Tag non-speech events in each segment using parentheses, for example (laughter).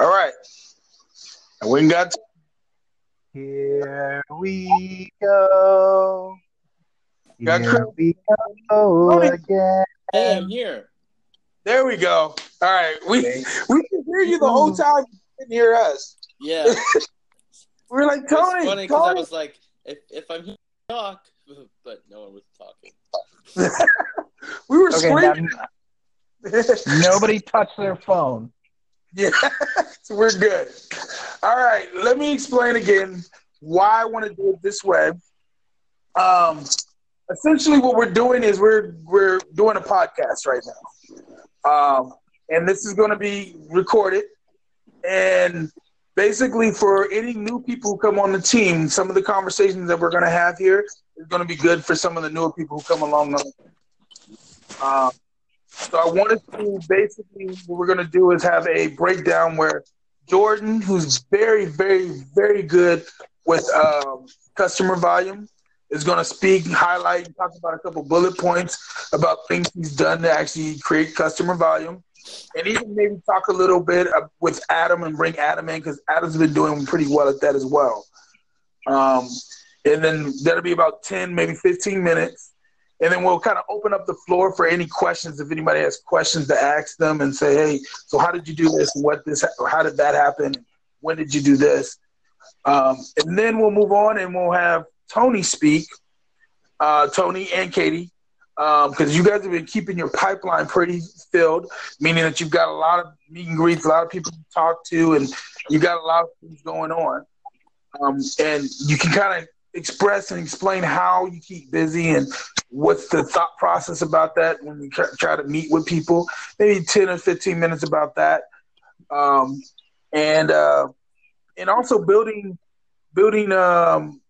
All right. And we got Here we go. Got Here Chris. we go Tony. again. Hey, I'm here. there we go. All right. We Okay. we can hear you the whole time. You didn't hear us. Yeah, (laughs) We're like it was Tony. funny because I was like, if if I'm here, talk, (laughs) but no one was talking. (laughs) we were Okay, now, screaming. nobody touched their phone. Yeah, (laughs) we're good. All right, let me explain again why I want to do it this way. Um, essentially, what we're doing is we're we're doing a podcast right now, um, and this is going to be recorded. And basically, for any new people who come on the team, some of the conversations that we're going to have here is going to be good for some of the newer people who come along. Um, so I wanted to basically what we're gonna do is have a breakdown where Jordan, who's very, very, very good with um, customer volume, is gonna speak, highlight, and talk about a couple bullet points about things he's done to actually create customer volume, and even maybe talk a little bit with Adam and bring Adam in because Adam's been doing pretty well at that as well. Um, and then that'll be about ten, maybe fifteen minutes and then we'll kind of open up the floor for any questions if anybody has questions to ask them and say hey so how did you do this? What this how did that happen? When did you do this? Um, and then we'll move on and we'll have tony speak uh, tony and katie because um, you guys have been keeping your pipeline pretty filled meaning that you've got a lot of meet and greets a lot of people to talk to and you got a lot of things going on. Um, and you can kind of express and explain how you keep busy and what's the thought process about that when you try, to meet with people. Maybe 10 or 15 minutes about that. Um, and uh, and also building building um,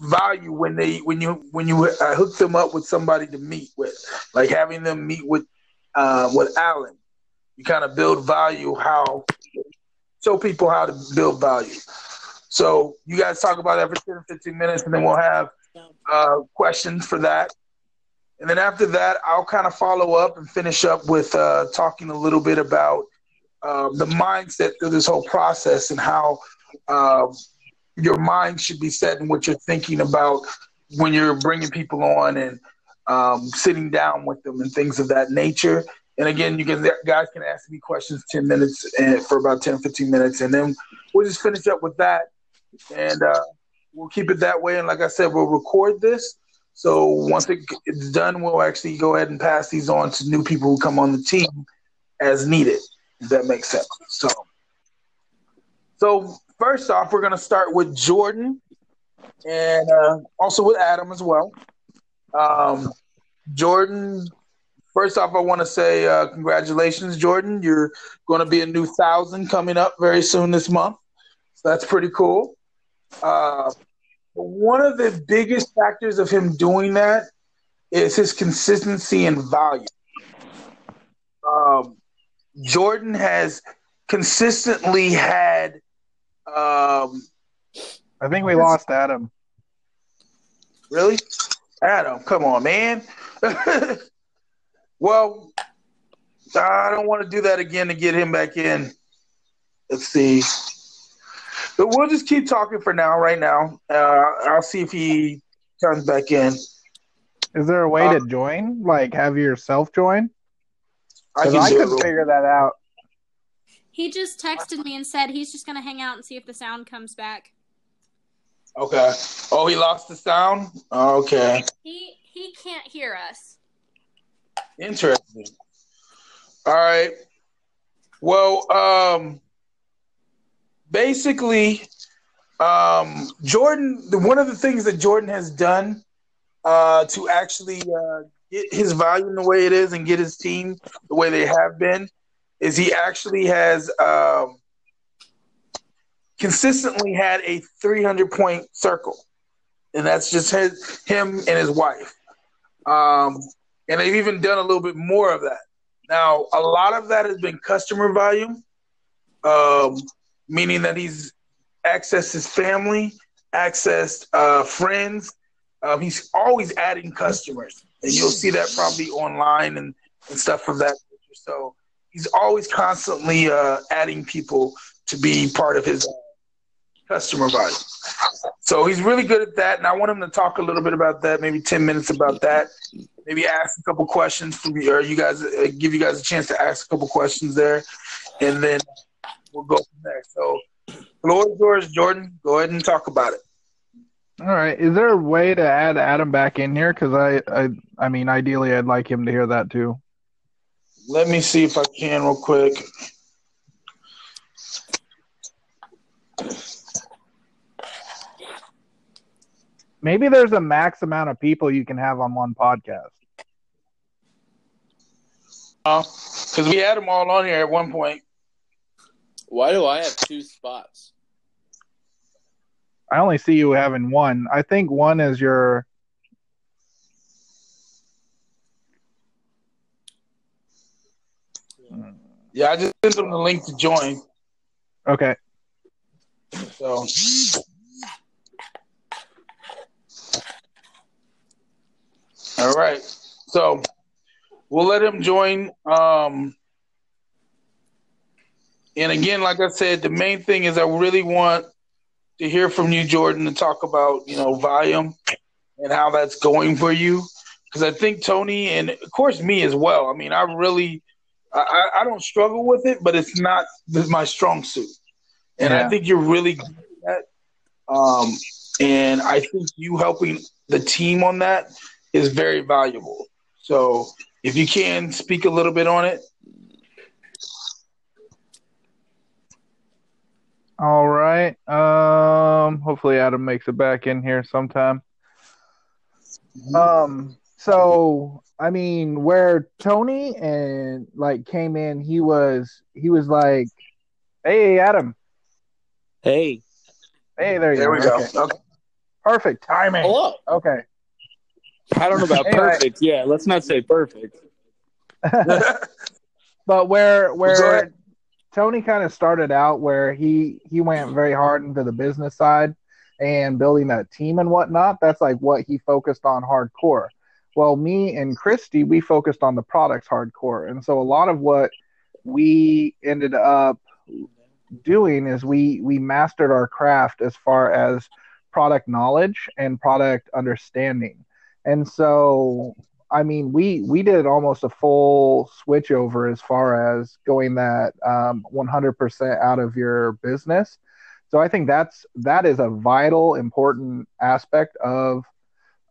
value when they when you when you uh, hook them up with somebody to meet with like having them meet with uh, with Alan. You kind of build value how show people how to build value so you guys talk about that for 10 or 15 minutes and then we'll have uh, questions for that and then after that, I'll kind of follow up and finish up with uh, talking a little bit about um, the mindset through this whole process and how uh, your mind should be set and what you're thinking about when you're bringing people on and um, sitting down with them and things of that nature. And again, you can guys can ask me questions 10 minutes and for about 10, 15 minutes. And then we'll just finish up with that. And uh, we'll keep it that way. And like I said, we'll record this. So once it, it's done, we'll actually go ahead and pass these on to new people who come on the team as needed. If that makes sense. So, so first off, we're gonna start with Jordan, and uh, also with Adam as well. Um, Jordan, first off, I want to say uh, congratulations, Jordan. You're going to be a new thousand coming up very soon this month. So that's pretty cool. Uh, one of the biggest factors of him doing that is his consistency and value. Um, Jordan has consistently had. Um, I think we lost Adam. really, Adam? Come on, man. (laughs) well, I don't want to do that again to get him back in. Let's see. But we'll just keep talking for now. Right now, uh, I'll see if he turns back in. Is there a way Uh, to join? Like have yourself join? I can I, couldn't figure that out. He just texted me and said he's just gonna hang out and see if the sound comes back. Okay. Oh, he lost the sound. Okay. He he can't hear us. Interesting. All right. Well, um, basically, um, Jordan. One of the things that Jordan has done uh, to actually uh, get his volume the way it is and get his team the way they have been is he actually has um, consistently had a 300 point circle, and that's just his, him and his wife. Um, and they've even done a little bit more of that. Now, a lot of that has been customer volume, um, meaning that he's accessed his family, accessed uh, friends. Um, he's always adding customers, and you'll see that probably online and, and stuff of that nature. So he's always constantly uh, adding people to be part of his uh, customer body. So he's really good at that, and I want him to talk a little bit about that, maybe ten minutes about that. Maybe ask a couple questions from you, or you guys uh, give you guys a chance to ask a couple questions there, and then we'll go from there. So, floor is yours, Jordan. Go ahead and talk about it. All right. Is there a way to add Adam back in here? Because I, I, I mean, ideally, I'd like him to hear that too. Let me see if I can real quick. Maybe there's a max amount of people you can have on one podcast. Uh, because we had them all on here at one point. Why do I have two spots? I only see you having one. I think one is your. Yeah, I just sent them the link to join. Okay. So all right. So we'll let him join. Um and again, like I said, the main thing is I really want to hear from you, Jordan, to talk about, you know, volume and how that's going for you. Because I think Tony and of course me as well. I mean, I really I, I don't struggle with it, but it's not my strong suit. And Yeah. I think you're really good at that. Um, and I think you helping the team on that is very valuable. So if you can speak a little bit on it. All right. Um. Hopefully, Adam makes it back in here sometime. Um. So, I mean, where Tony and like came in, he was he was like, "Hey, Adam. Hey, Hey, there you There we go. go. Okay. Okay. Perfect timing. Hello. Okay. I don't know about (laughs) Anyway. perfect. Yeah, let's not say perfect. (laughs) (laughs) but where where ahead. Tony kind of started out where he he went very hard into the business side and building that team and whatnot. That's like what he focused on hardcore. Well, me and Christy, we focused on the products hardcore, and so a lot of what we ended up doing is we we mastered our craft as far as product knowledge and product understanding. And so I mean, we we did almost a full switch over as far as going that um, 100% out of your business. So I think that's that is a vital, important aspect of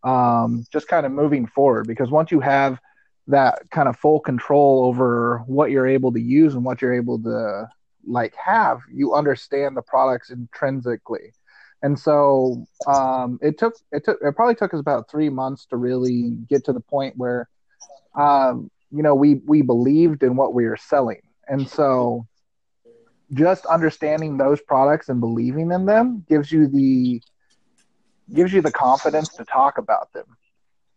um, just kind of moving forward because once you have that kind of full control over what you're able to use and what you're able to like have, you understand the products intrinsically. And so um, it took it took it probably took us about three months to really get to the point where um, you know we we believed in what we were selling, and so just understanding those products and believing in them gives you the gives you the confidence to talk about them.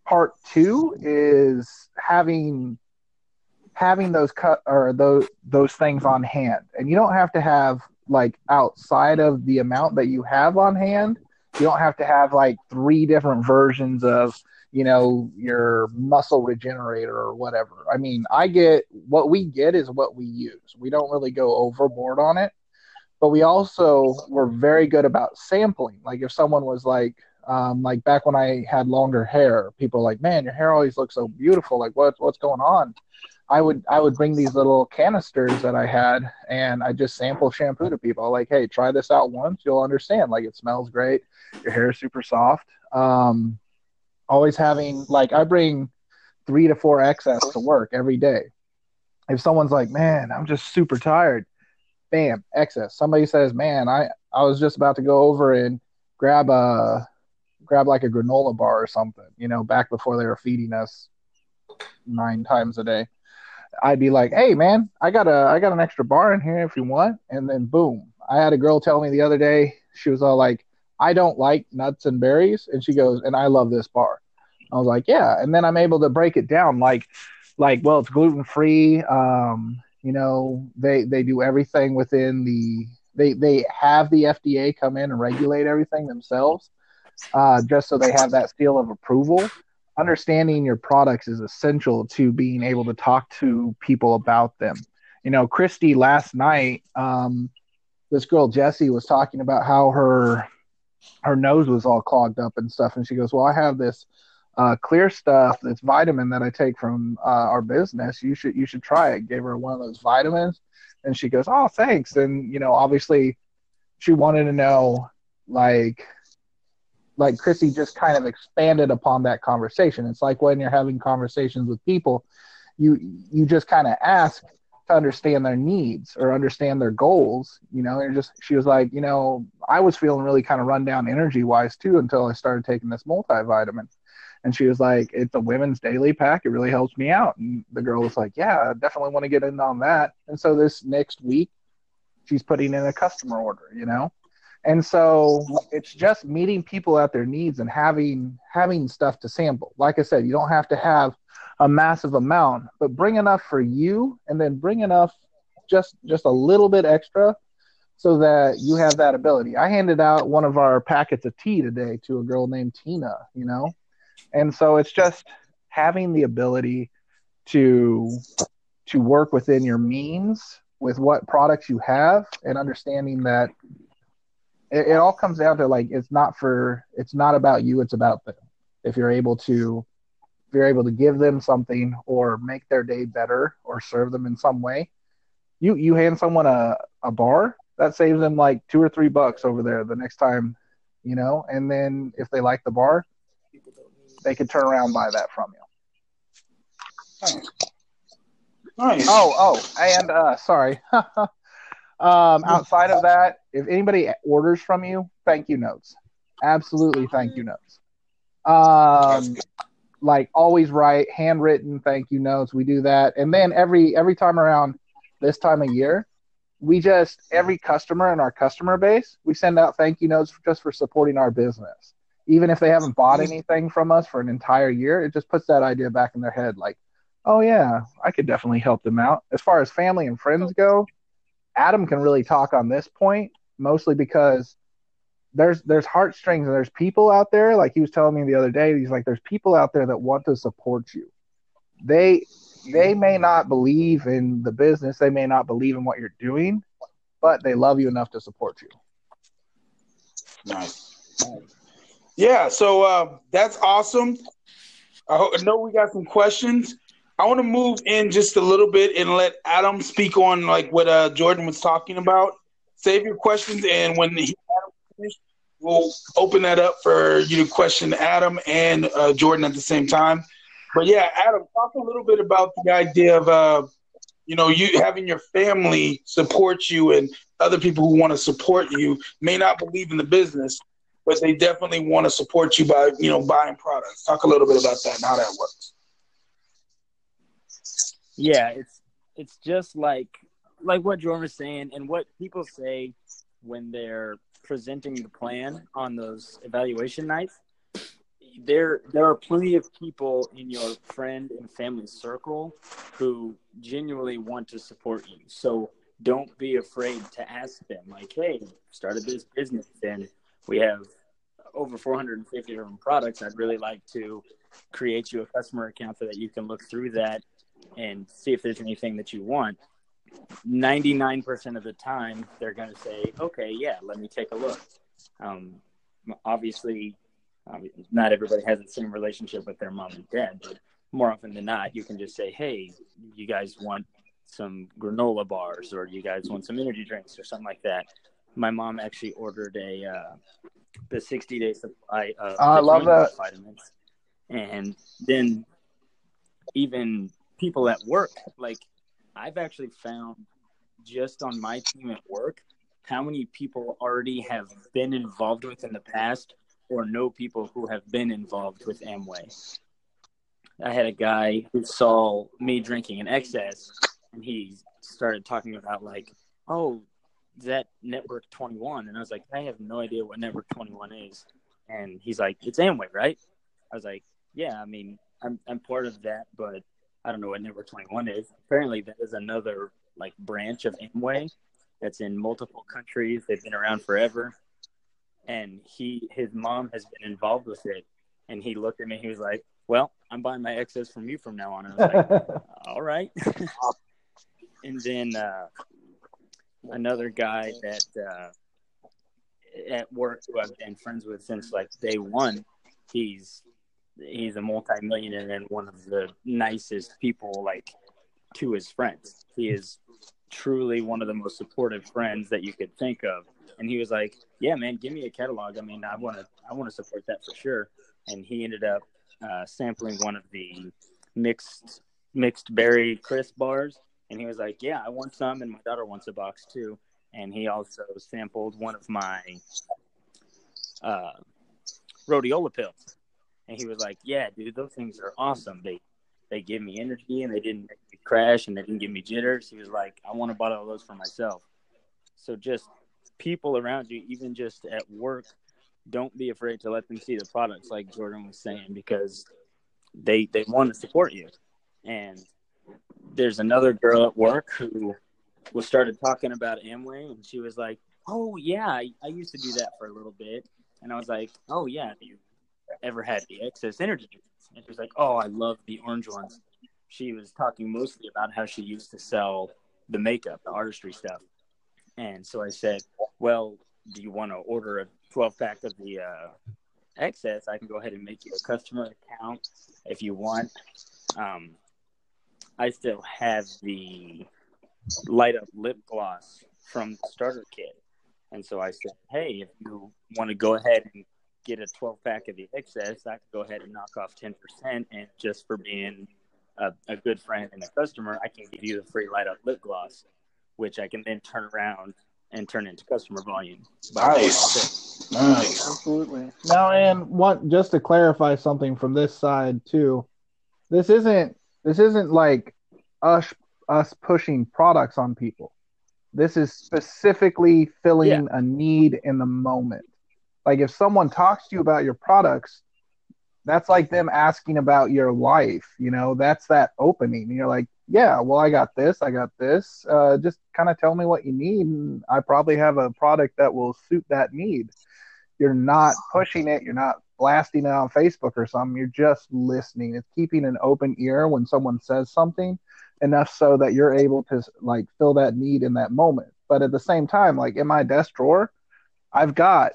Part two is having having those cut or those those things on hand, and you don't have to have like outside of the amount that you have on hand. You don't have to have like three different versions of you know your muscle regenerator or whatever. I mean, I get what we get is what we use. We don't really go overboard on it, but we also were very good about sampling. Like if someone was like, um, like back when I had longer hair, people were like, "Man, your hair always looks so beautiful. Like what what's going on?" I would I would bring these little canisters that I had and I just sample shampoo to people. Like, hey, try this out once, you'll understand. Like it smells great, your hair is super soft. Um, always having like I bring three to four XS to work every day. If someone's like, man, I'm just super tired, bam, XS Somebody says, man, I I was just about to go over and grab a grab like a granola bar or something, you know, back before they were feeding us nine times a day. I'd be like, "Hey, man, I got a I got an extra bar in here if you want." And then boom, I had a girl tell me the other day. She was all like, "I don't like nuts and berries," and she goes, "And I love this bar." I was like, "Yeah." And then I'm able to break it down, like, like, well, it's gluten free. Um, you know, they they do everything within the they they have the FDA come in and regulate everything themselves, uh, just so they have that seal of approval understanding your products is essential to being able to talk to people about them. You know, Christy last night, um, this girl Jessie was talking about how her her nose was all clogged up and stuff, and she goes, "Well, I have this uh, clear stuff, this vitamin that I take from uh, our business. You should you should try it." Gave her one of those vitamins, and she goes, "Oh, thanks." And you know, obviously, she wanted to know like like Chrissy just kind of expanded upon that conversation. It's like when you're having conversations with people, you you just kind of ask to understand their needs or understand their goals. You know, and just she was like, you know, I was feeling really kind of run down energy wise too until I started taking this multivitamin. And she was like, it's a women's daily pack. It really helps me out. And the girl was like, yeah, I definitely want to get in on that. And so this next week, she's putting in a customer order, you know? And so it's just meeting people at their needs and having having stuff to sample. Like I said, you don't have to have a massive amount, but bring enough for you and then bring enough just just a little bit extra so that you have that ability. I handed out one of our packets of tea today to a girl named Tina, you know. And so it's just having the ability to to work within your means with what products you have and understanding that it, it all comes down to like it's not for it's not about you it's about them. If you're able to if you're able to give them something or make their day better or serve them in some way you you hand someone a, a bar that saves them like two or three bucks over there the next time you know? And then if they like the bar they could turn around and buy that from you. Nice. oh oh and uh sorry (laughs) um outside of that if anybody orders from you thank you notes. Absolutely thank you notes. Um like always write handwritten thank you notes. We do that. And then every every time around this time of year we just every customer in our customer base we send out thank you notes just for supporting our business. Even if they haven't bought anything from us for an entire year it just puts that idea back in their head like oh yeah i could definitely help them out. As far as family and friends go adam can really talk on this point mostly because there's there's heartstrings and there's people out there like he was telling me the other day he's like there's people out there that want to support you they they may not believe in the business they may not believe in what you're doing but they love you enough to support you Nice. Yeah, so uh, that's awesome. I, ho- I know we got some questions. I want to move in just a little bit and let Adam speak on like what uh, Jordan was talking about. Save your questions, and when he Adam finished, we'll open that up for you to question Adam and uh, Jordan at the same time. But yeah, Adam, talk a little bit about the idea of uh, you know you having your family support you and other people who want to support you may not believe in the business, but they definitely want to support you by you know buying products. Talk a little bit about that and how that works. Yeah, it's it's just like like what Jordan was saying, and what people say when they're presenting the plan on those evaluation nights. There, there are plenty of people in your friend and family circle who genuinely want to support you. So don't be afraid to ask them, like, "Hey, started this business, and we have over 450 different products. I'd really like to create you a customer account so that you can look through that and see if there's anything that you want." 99% of the time, they're going to say, "Okay, yeah, let me take a look." Um, obviously, um, not everybody has the same relationship with their mom and dad, but more often than not, you can just say, "Hey, you guys want some granola bars, or you guys want some energy drinks, or something like that." My mom actually ordered a uh, the 60 day supply of Oh, I love that. vitamins, and then even people at work, like I've actually found just on my team at work how many people already have been involved with in the past or know people who have been involved with Amway. I had a guy who saw me drinking in XS and he started talking about like, oh, that Network 21? And I was like, I have no idea what Network 21 is. And he's like, it's Amway, right? I was like, yeah, I mean, I'm, I'm part of that, but I don't know what Network 21 is. Apparently, that is another like branch of Amway that's in multiple countries. They've been around forever. And he, his mom has been involved with it. And he looked at me. He was like, "Well, I'm buying my XS from you from now on." And I was like, (laughs) "All right." (laughs) and then uh, another guy that uh, at work who I've been friends with since like day one. He's he's a multimillionaire and one of the nicest people like to his friends. He is truly one of the most supportive friends that you could think of. And he was like, "Yeah, man, give me a catalog. I mean, I want to I want to support that for sure." And he ended up uh, sampling one of the mixed mixed berry crisp bars, and he was like, "Yeah, I want some, and my daughter wants a box too." And he also sampled one of my uh, rhodiola pills, and he was like, "Yeah, dude, those things are awesome. They they give me energy, and they didn't make me crash, and they didn't give me jitters." He was like, "I want a bottle of those for myself." So just people around you, even just at work, don't be afraid to let them see the products, like Jordan was saying, because they they want to support you. And there's another girl at work who was started talking about Amway, and she was like, "Oh yeah, I, I used to do that for a little bit." And I was like, "Oh yeah, ever had the XS energy drinks?" And she was like, "Oh, I love the orange ones." She was talking mostly about how she used to sell the makeup, the artistry stuff. And so I said, "Well, do you want to order a 12 pack of the uh, XS? I can go ahead and make you a customer account if you want." Um, I still have the light up lip gloss from the starter kit. And so I said, hey, if you want to go ahead and get a 12 pack of the XS, I could go ahead and knock off 10%. And just for being a, a good friend and a customer, I can give you the free light up lip gloss, which I can then turn around and turn into customer volume. Nice. Nice. Absolutely. Now, and what just to clarify something from this side too, this isn't this isn't like us us pushing products on people. This is specifically filling Yeah. a need in the moment. Like if someone talks to you about your products, that's like them asking about your life. You know, that's that opening. And you're like, yeah, well, I got this, I got this. Uh, just kind of tell me what you need, and I probably have a product that will suit that need. You're not pushing it. You're not blasting it on Facebook or something. You're just listening. It's keeping an open ear when someone says something enough so that you're able to like fill that need in that moment. But at the same time, like in my desk drawer, I've got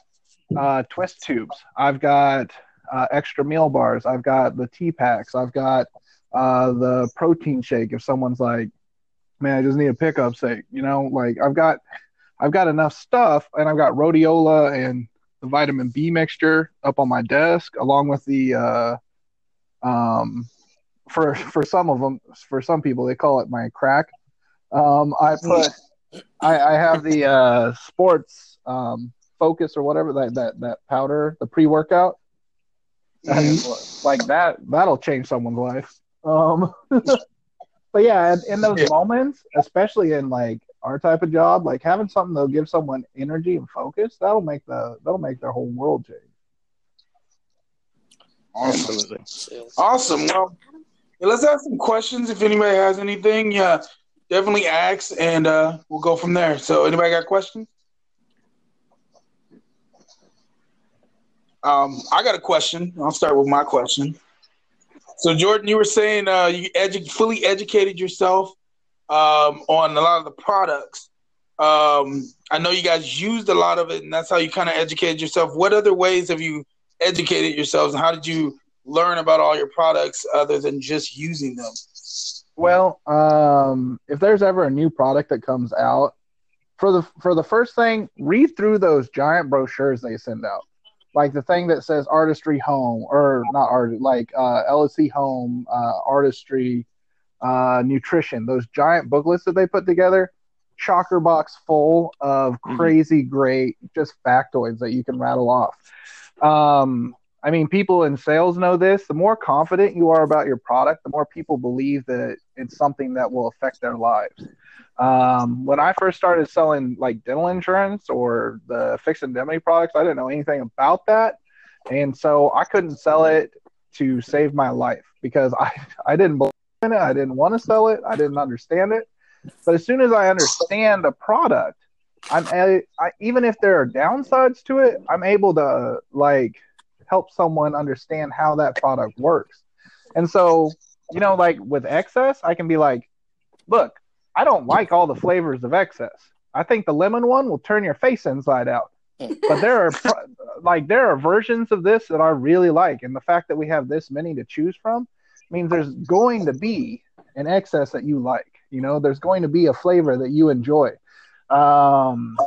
uh, twist tubes. I've got uh, extra meal bars. I've got the tea packs. I've got uh, the protein shake. If someone's like, man, I just need a pickup sake, you know, like I've got, I've got enough stuff, and I've got rhodiola and the vitamin B mixture up on my desk, along with the, uh, um, for for some of them, for some people, they call it my crack. Um, I put, I, I have the uh, sports um, focus or whatever that that that powder, the pre workout. like that, that'll change someone's life. Um, (laughs) but yeah, in, in those Yeah. moments, especially in like our type of job, like having something that'll give someone energy and focus, that'll make the that'll make their whole world change. Awesome. Awesome. Well, let's ask some questions. If anybody has anything, yeah, definitely ask, and uh, we'll go from there. So, anybody got questions? Um, I got a question. I'll start with my question. So, Jordan, you were saying uh, you edu- fully educated yourself um, on a lot of the products. Um, I know you guys used a lot of it, and that's how you kind of educated yourself. What other ways have you educated yourselves, and how did you learn about all your products other than just using them? Well, um, if there's ever a new product that comes out, for the for the first thing, read through those giant brochures they send out, like the thing that says Artistry Home or not art, like uh, LSC Home, uh, Artistry, uh, Nutrition. Those giant booklets that they put together, chocker box full of Mhm. crazy great just factoids that you can rattle off. Um, I mean, people in sales know this. The more confident you are about your product, the more people believe that it's something that will affect their lives. Um, when I first started selling like dental insurance or the fixed indemnity products, I didn't know anything about that. And so I couldn't sell it to save my life because I, (laughs) I didn't believe in it. I didn't want to sell it. I didn't understand it. But as soon as I understand the product, I'm a, I, even if there are downsides to it, I'm able to like help someone understand how that product works. And so, you know, like with XS, I can be like, look, I don't like all the flavors of XS. I think the lemon one will turn your face inside out. But there are (laughs) like there are versions of this that I really like, and the fact that we have this many to choose from means there's going to be an XS that you like. You know, there's going to be a flavor that you enjoy. Um,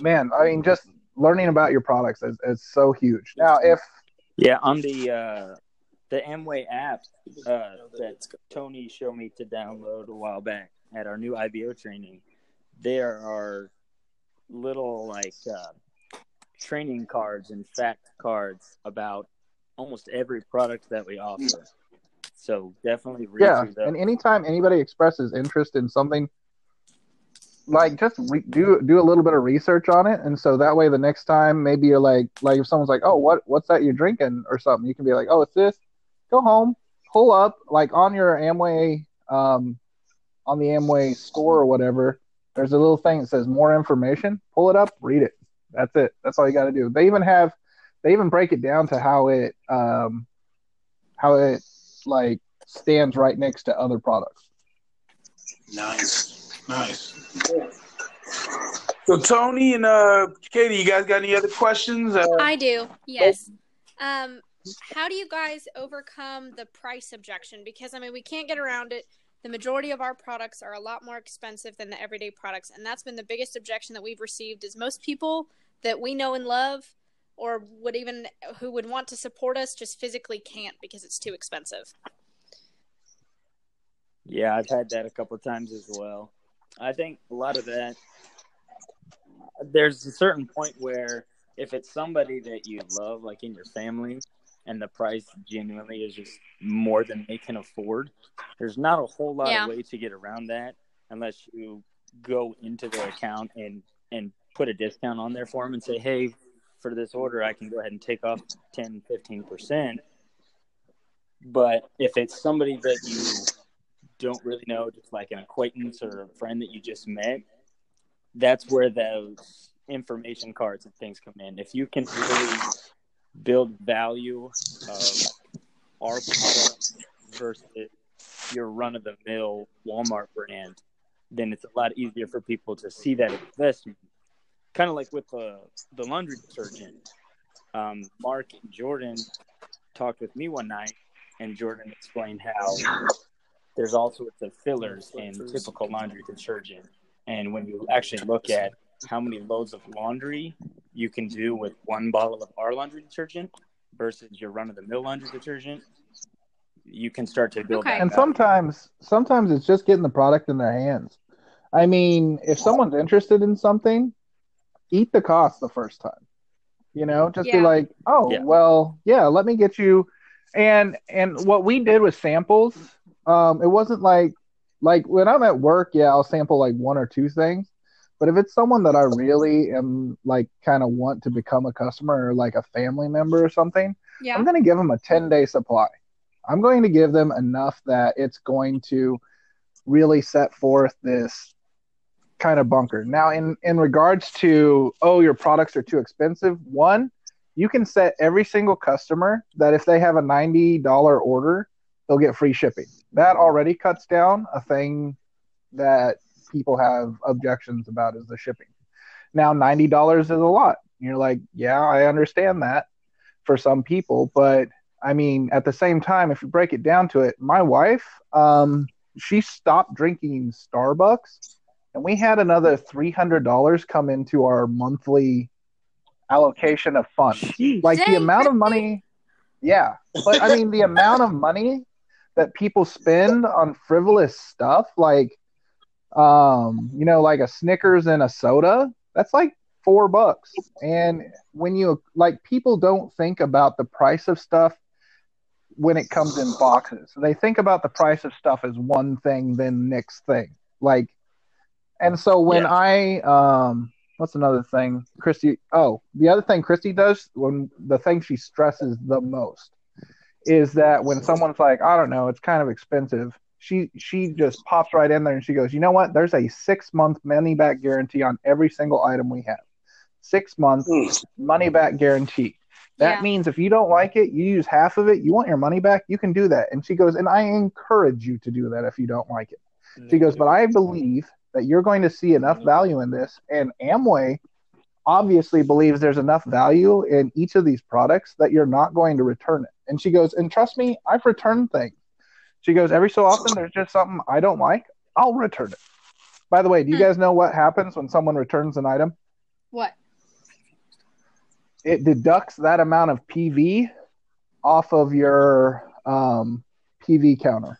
man, I mean, just learning about your products is, is so huge. Now, if Yeah, on the uh, the Amway app uh, that Tony showed me to download a while back at our new IBO training, there are little like uh, training cards and fact cards about almost every product that we offer. So definitely read yeah, through those. and anytime anybody expresses interest in something, like just re- do do a little bit of research on it, and so that way the next time maybe you're like like if someone's like, oh, what what's that you're drinking or something, you can be like, oh, it's this. Go home, pull up like on your Amway um on the Amway store or whatever. There's a little thing that says more information. Pull it up, read it. That's it. That's all you got to do. They even have they even break it down to how it um how it like stands right next to other products. Nice, nice. So Tony and uh, Katie, you guys got any other questions? Uh, I do. Yes. Um, how do you guys overcome the price objection? Because I mean, we can't get around it. The majority of our products are a lot more expensive than the everyday products, and that's been the biggest objection that we've received. Is most people that we know and love, or would even who would want to support us, just physically can't because it's too expensive. Yeah, I've had that a couple of times as well. I think a lot of that there's a certain point where if it's somebody that you love, like in your family, and the price genuinely is just more than they can afford, there's not a whole lot Yeah. of way to get around that unless you go into their account and and put a discount on there for them and say, hey, for this order, I can go ahead and take off 10, 15%. But if it's somebody that you don't really know, just like an acquaintance or a friend that you just met, that's where those information cards and things come in. If you can really build value of our product versus your run of the mill Walmart brand, then it's a lot easier for people to see that investment. Kind of like with the the laundry detergent. Um, Mark and Jordan talked with me one night, and Jordan explained how there's all sorts of fillers in typical laundry detergent. And when you actually look at how many loads of laundry you can do with one bottle of our laundry detergent versus your run of the mill laundry detergent, you can start to build Okay. that And value. sometimes sometimes it's just getting the product in their hands. I mean, if someone's interested in something, eat the cost the first time. You know, just be like, "Oh, Yeah. well, yeah, let me get you." And and what we did with samples, um, it wasn't like like when I'm at work, yeah, I'll sample like one or two things. But if it's someone that I really am like kind of want to become a customer or like a family member or something, Yeah. I'm going to give them a 10 day supply. I'm going to give them enough that it's going to really set forth this kind of bunker. Now, in, in regards to, oh, your products are too expensive, one, you can set every single customer that if they have a $90 order, they'll get free shipping. That already cuts down a thing that people have objections about is the shipping. Now, $90 is a lot. You're like, yeah, I understand that for some people, but I mean, at the same time, if you break it down to it, my wife, um, she stopped drinking Starbucks, and we had another three hundred dollars come into our monthly allocation of funds. Like the amount of money, yeah, but I mean, the amount of money that people spend on frivolous stuff, like, um, you know, like a Snickers and a soda, that's like four bucks. And when you like, people don't think about the price of stuff when it comes in boxes. They think about the price of stuff as one thing, then next thing. Like, and so when Yeah. I, um, what's another thing, Christy? Oh, the other thing Christy does when the thing she stresses the most is that when someone's like, I don't know, it's kind of expensive. She she just pops right in there and she goes, you know what? There's a six month money back guarantee on every single item we have. Six months Mm. money back guarantee. That Yeah. means if you don't like it, you use half of it, you want your money back, you can do that. And she goes, and I encourage you to do that if you don't like it. She goes, but I believe that you're going to see enough value in this. And Amway obviously believes there's enough value in each of these products that you're not going to return it. And she goes, and trust me, I've returned things. She goes, every so often there's just something I don't like, I'll return it. By the way, do you Hmm. guys know what happens when someone returns an item? What? It deducts that amount of PV off of your um, PV counter.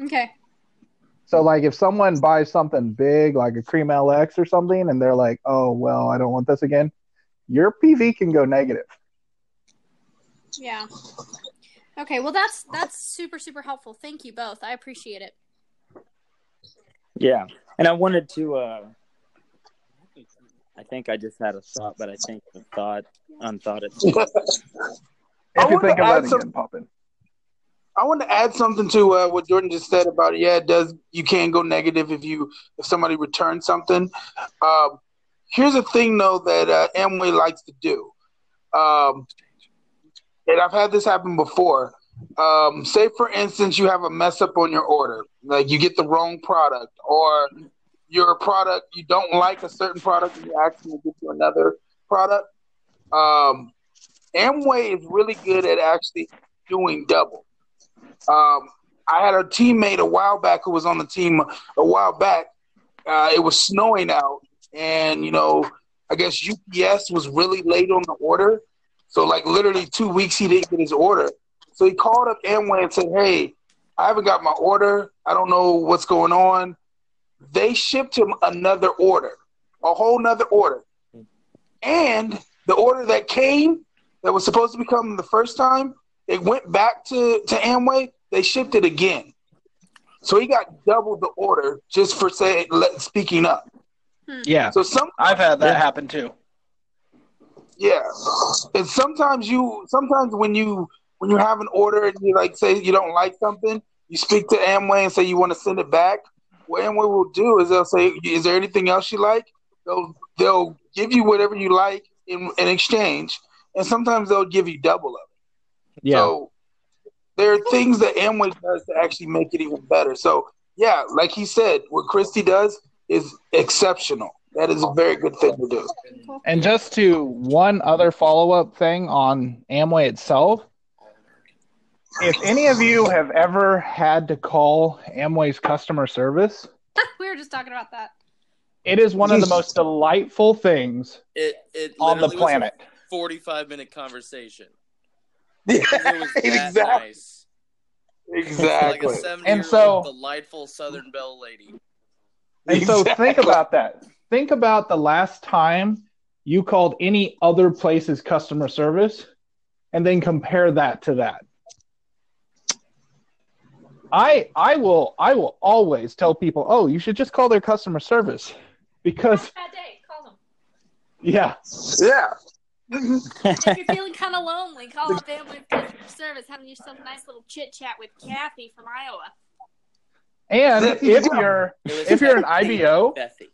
Okay. So, like, if someone buys something big, like a Cream LX or something, and they're like, "Oh, well, I don't want this again," your PV can go negative. Yeah. Okay. Well, that's that's super super helpful. Thank you both. I appreciate it. Yeah, and I wanted to. uh I think I just had a thought, but I think the thought unthought it. If I you wanna think add about it some- again, pop. I want to add something to uh, what Jordan just said about it. Yeah, it does. You can go negative if you if somebody returns something. Um, here's a thing though that uh, Amway likes to do, um, and I've had this happen before. Um, say for instance, you have a mess up on your order, like you get the wrong product, or your product you don't like a certain product and you actually to get you another product. Um, Amway is really good at actually doing double. Um, I had a teammate a while back who was on the team a while back. Uh, it was snowing out, and you know, I guess UPS was really late on the order. So, like, literally two weeks he didn't get his order. So he called up Amway and said, "Hey, I haven't got my order. I don't know what's going on." They shipped him another order, a whole nother order, and the order that came that was supposed to become the first time it went back to, to Amway. They shipped it again. So he got double the order just for let, speaking up. Yeah, So some I've had that happen too. Yeah, and sometimes you sometimes when you when you have an order and you like say you don't like something, you speak to Amway and say you want to send it back. What Amway will do is they'll say, "Is there anything else you like?" They'll they'll give you whatever you like in, in exchange, and sometimes they'll give you double of it. Yeah, So there are things that Amway does to actually make it even better. So yeah, like he said, what Christy does is exceptional. That is a very good thing to do. And just to one other follow up thing on Amway itself. If any of you have ever had to call Amway's customer service, (laughs) we were just talking about that. it is one of the most delightful things It it on the literally was a planet. Forty-five minute conversation. (laughs) Yeah, 'Cause It was exactly. nice. Like Exactly. a And so- delightful Southern Belle lady. And so think about that. Think about the last time you called any other place's customer service and then compare that to that. I I will I will always tell people, "Oh, you should just call their customer service." Because Bad day. Call them. yeah, Yeah. If you're feeling kind of lonely, call up Family Customer Service. Having yourself a nice little chit chat with Kathy from Iowa. and if you're if you're an Bethy. IBO, Bethy.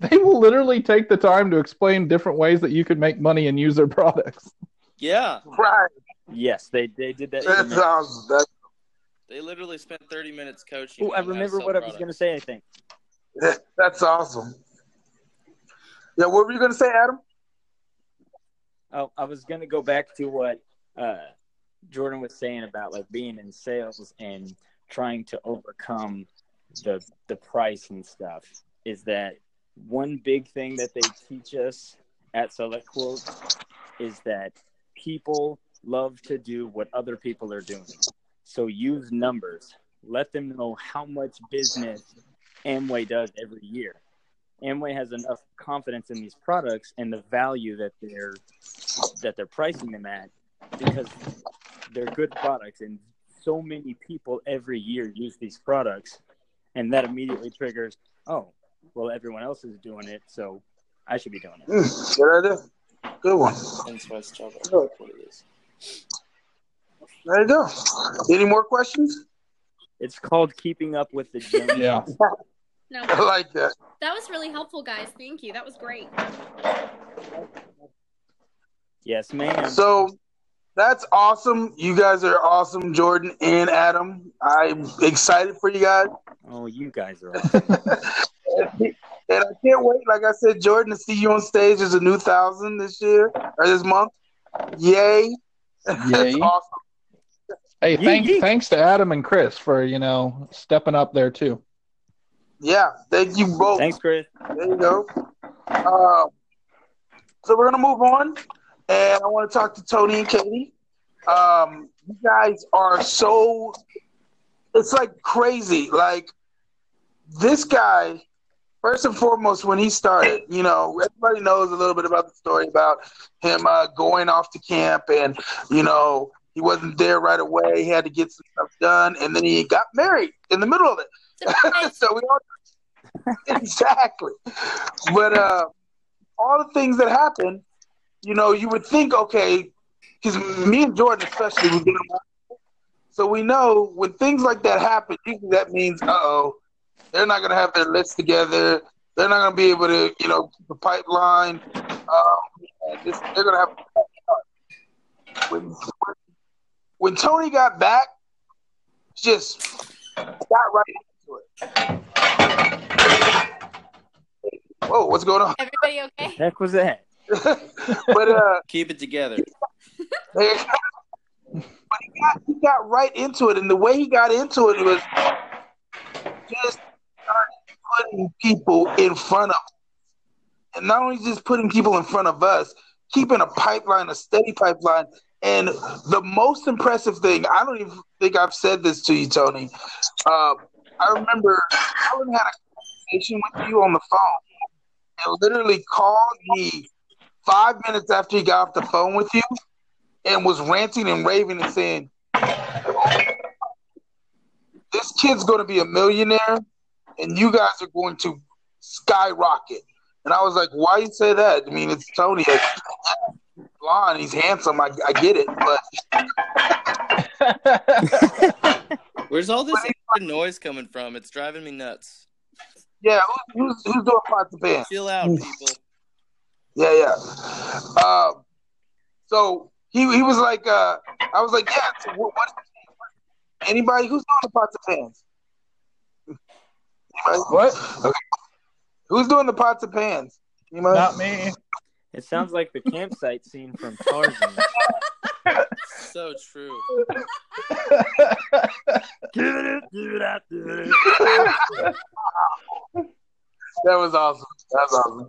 (laughs) they will literally take the time to explain different ways that you could make money and use their products. Yeah, Right. yes, they they did that. That's awesome. That's, they literally spent thirty minutes coaching. Oh, I on how to remember sell what I was going to say. I think. that's awesome. Yeah, what were you going to say, Adam? Oh, I was going to go back to what uh, Jordan was saying about like being in sales and trying to overcome the the price and stuff. Is that one big thing that they teach us at SelectQuote is that people love to do what other people are doing. So use numbers. Let them know how much business Amway does every year. Amway has enough confidence in these products and the value that they're that they're pricing them at because they're good products and so many people every year use these products and that immediately triggers oh well everyone else is doing it so i should be doing it Mm, good idea. Good one. And Swiss chocolate. Good. What it is. There you go. Any more questions? it's called keeping up with the Joneses. Yeah. (laughs) No, I like that. that was really helpful, guys. Thank you. That was great. yes ma'am So that's awesome. You guys are awesome, Jordan and Adam. I'm excited for you guys. Oh, you guys are (laughs) awesome. And I can't wait, like I said, Jordan, to see you on stage. as a new thousand this year or this month. Yay! (laughs) That's Yay. awesome. Hey, Yeet, thank, yeet. thanks to Adam and Chris for you know stepping up there too. Yeah, thank you both. Thanks, Chris. There you go. Um, so we're gonna move on, and I want to talk to Tony and Katie. Um, you guys are so. It's like crazy. Like this guy, first and foremost, when he started, you know, everybody knows a little bit about the story about him uh, going off to camp, and you know, he wasn't there right away. He had to get some stuff done, and then he got married in the middle of it. (laughs) So we all (laughs) exactly. But uh, all the things that happen, you know, you would think, okay, because me and Jordan especially, around. so we know when things like that happen, usually that means, uh oh, they're not going to have their list together. They're not going to be able to, you know, keep a pipeline. Um, and this, they're going to have. When, when Tony got back, just got right into it. Whoa, what's going on? Everybody okay? The Heck was that? (laughs) but uh, Keep it together. (laughs) but he got, he got right into it, and the way he got into it was just started putting people in front of, and not only just putting people in front of us, keeping a pipeline, a steady pipeline. And the most impressive thing, I don't even think I've said this to you, Tony. Uh, I remember Alan had a conversation with you on the phone and literally called me five minutes after he got off the phone with you and was ranting and raving and saying, This kid's going to be a millionaire and you guys are going to skyrocket. And I was like, Why you say that? I mean, it's Tony. Like, blonde, he's handsome. I, I get it. But (laughs) Where's all this noise coming from? It's driving me nuts. yeah, who's, who's doing pots and pans? Chill out, people. Yeah, yeah. Um, so he he was like, uh, I was like, yeah. So what, what? Anybody who's doing the pots and pans? Anybody? what? Who's doing the pots and pans? Anybody? Not me. It sounds like the campsite scene from Tarzan. (laughs) So true. Give it up, give it up, give it. That was awesome. That was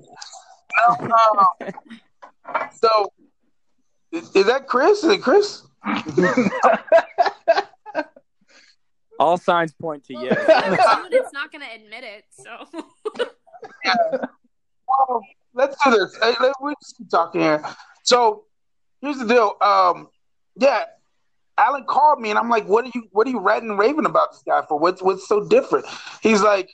awesome. Um, (laughs) so is, is that Chris? Is it Chris? (laughs) All signs point to (laughs) Well, yes. the student's not going to admit it, so. Well, let's do this. Hey, let, we just keep talking here. So here's the deal. Um, yeah, Alan called me and I'm like, "What are you? What are you ranting and raving about this guy for? What's what's so different?" He's like,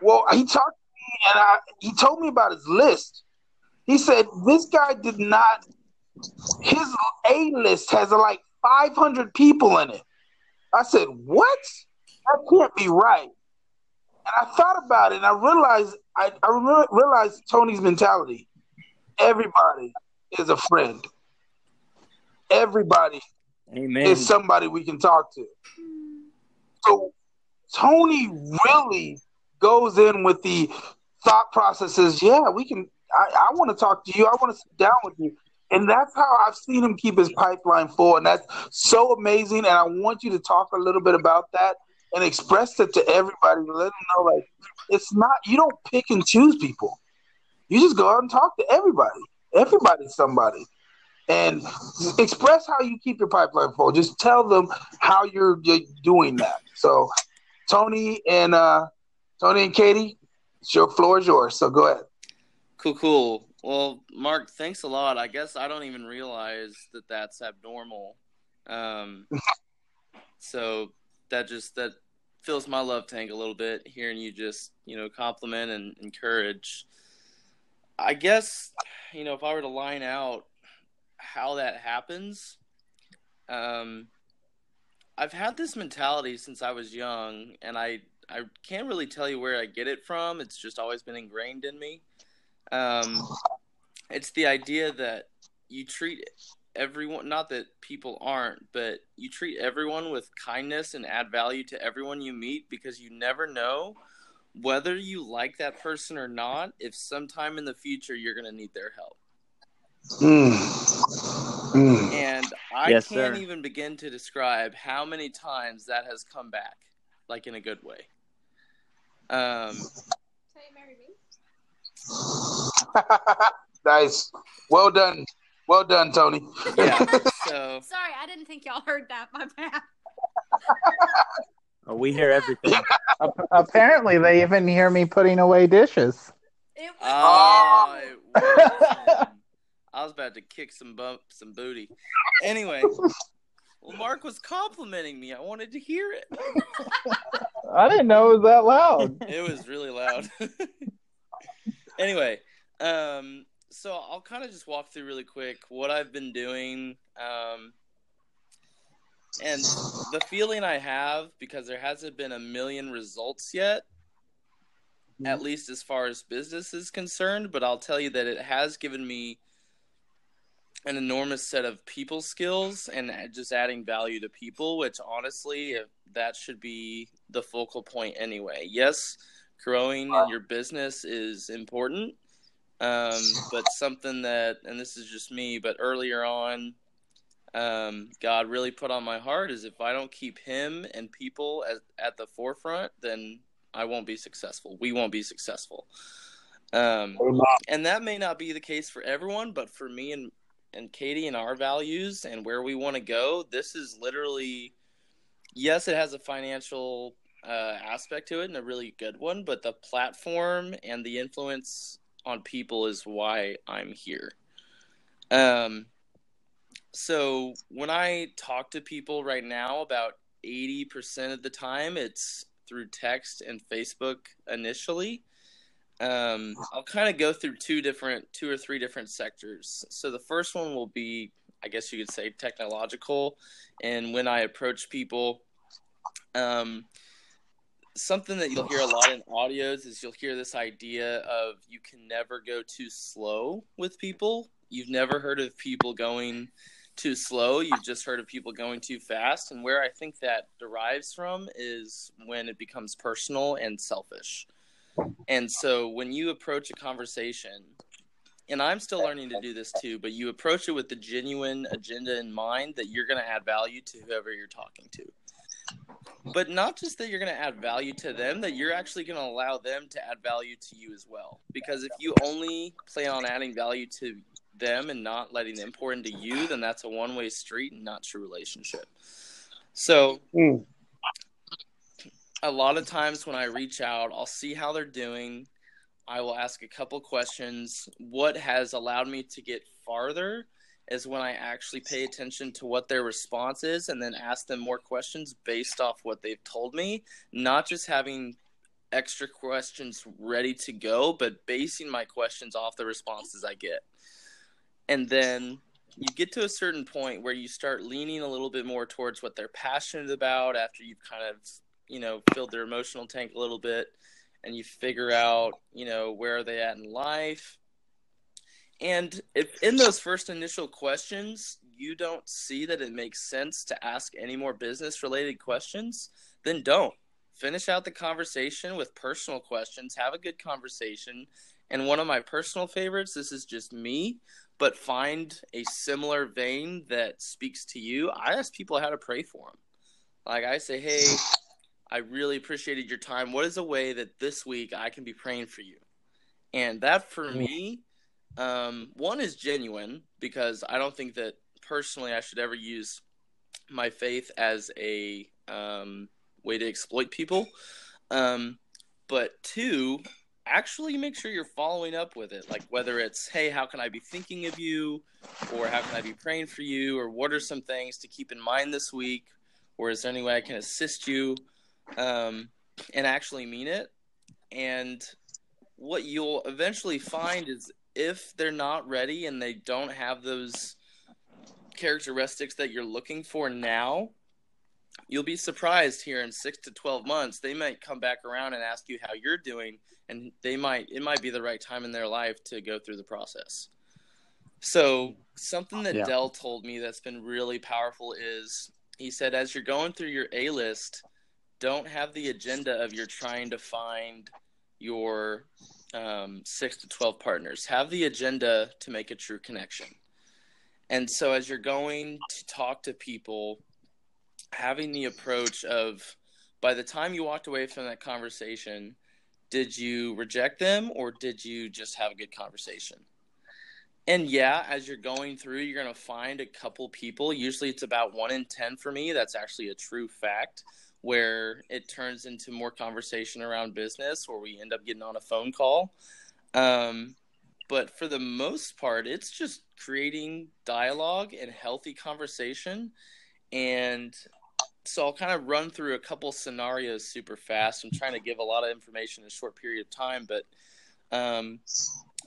"Well, he talked to me and I, he told me about his list. He said this guy did not. His A list has like 500 people in it." I said, "What? That can't be right." And I thought about it, and I realized I, I remember, realized Tony's mentality. Everybody is a friend. Everybody Amen. is somebody we can talk to. So Tony really goes in with the thought processes. Yeah, we can. I, I want to talk to you. I want to sit down with you. And that's how I've seen him keep his pipeline full. And that's so amazing. And I want you to talk a little bit about that and express it to everybody let them know like it's not you don't pick and choose people. You just go out and talk to everybody. Everybody's somebody. And express how you keep your pipeline full. Just tell them how you're, you're doing that. So Tony and uh Tony and Katie, your floor is yours. So go ahead. Cool, cool. Well, Mark, thanks a lot. I guess I don't even realize that that's abnormal. Um, (laughs) so that just that fills my love tank a little bit. Hearing you just you know compliment and encourage. I guess you know if I were to line out how that happens, um, I've had this mentality since I was young, and I I can't really tell you where I get it from. It's just always been ingrained in me. Um, it's the idea that you treat everyone not that people aren't but you treat everyone with kindness and add value to everyone you meet because you never know whether you like that person or not if sometime in the future you're going to need their help Mm. Mm. and i Yes, can't sir. even begin to describe how many times that has come back like in a good way um So you married me? nice. Well done. Well done, Tony. yeah (laughs) so Sorry, I didn't think y'all heard that. My bad. Oh, we hear everything. Ap- Apparently, they even hear me putting away dishes. It was Oh, it was. I was about to kick some bump, some booty. Anyway, well, Mark was complimenting me. I wanted to hear it. I didn't know it was that loud. It was really loud. (laughs) anyway, um, so I'll kind of just walk through really quick what I've been doing, um, and the feeling I have because there hasn't been a million results yet. At least as far as business is concerned, but I'll tell you that it has given me an enormous set of people skills and just adding value to people, which honestly, that should be the focal point anyway. Yes, growing in your business is important, um, (laughs) but something that, and this is just me, but earlier on, um, God really put on my heart is if I don't keep Him and people at, at the forefront, then I won't be successful. We won't be successful. Um, and that may not be the case for everyone, but for me and and Katie and our values and where we want to go, this is literally yes, it has a financial uh, aspect to it and a really good one, but the platform and the influence on people is why I'm here. Um, so when I talk to people right now, about 80% of the time, it's through text and Facebook initially. Um, I'll kind of go through two different, two or three different sectors. So the first one will be, I guess you could say, technological. And when I approach people, um, something that you'll hear a lot in audios is you'll hear this idea of you can never go too slow with people. You've never heard of people going too slow. You've just heard of people going too fast. And where I think that derives from is when it becomes personal and selfish. And so when you approach a conversation, and I'm still learning to do this too, but you approach it with the genuine agenda in mind that you're going to add value to whoever you're talking to. But not just that you're going to add value to them, that you're actually going to allow them to add value to you as well. Because if you only plan on adding value to them and not letting them pour into you, then that's a one way street and not true relationship. So Mm. a lot of times when I reach out, I'll see how they're doing. I will ask a couple questions. What has allowed me to get farther is when I actually pay attention to what their response is and then ask them more questions based off what they've told me, not just having extra questions ready to go, but basing my questions off the responses I get. And then you get to a certain point where you start leaning a little bit more towards what they're passionate about after you've kind of, you know, filled their emotional tank a little bit and you figure out, you know, where are they at in life. And if in those first initial questions you don't see that it makes sense to ask any more business related questions, then don't. Finish out the conversation with personal questions, have a good conversation. And one of my personal favorites, this is just me, but find a similar vein that speaks to you. I ask people how to pray for them. Like I say, hey, I really appreciated your time. What is a way that this week I can be praying for you? And that for me, um, one is genuine because I don't think that personally I should ever use my faith as a um, way to exploit people. Um, but two, actually make sure you're following up with it. Like whether it's, hey, how can I be thinking of you? Or how can I be praying for you? Or what are some things to keep in mind this week? Or is there any way I can assist you? Um, and actually mean it. And what you'll eventually find is if they're not ready and they don't have those characteristics that you're looking for now, you'll be surprised here in six to 12 months. They might come back around and ask you how you're doing, and they might, it might be the right time in their life to go through the process. So something that Yeah. Dell told me that's been really powerful is he said as you're going through your A list, don't have the agenda of you're trying to find your um, six to twelve partners. Have the agenda to make a true connection. And so as you're going to talk to people, having the approach of by the time you walked away from that conversation, did you reject them or did you just have a good conversation? And yeah, as you're going through, you're going to find a couple people. Usually it's about one in 10 for me. That's actually a true fact where it turns into more conversation around business or we end up getting on a phone call. Um, but for the most part, it's just creating dialogue and healthy conversation. And so I'll kind of run through a couple scenarios super fast. I'm trying to give a lot of information in a short period of time, but um,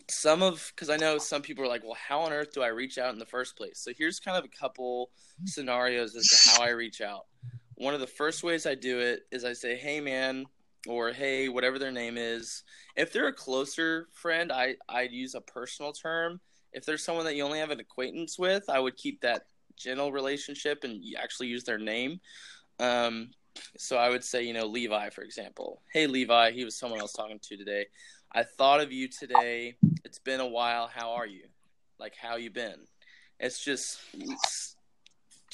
some of because I know some people are like, well, how on earth do I reach out in the first place? So here's kind of a couple scenarios as to how I reach out. One of the first ways I do it is I say, hey, man, or hey, whatever their name is. If they're a closer friend, I, I'd use a personal term. If there's someone that you only have an acquaintance with, I would keep that general relationship and actually use their name. Um, so I would say, you know, Levi, for example. Hey, Levi, he was someone I was talking to today. I thought of you today. It's been a while. How are you? Like, how you been? It's just,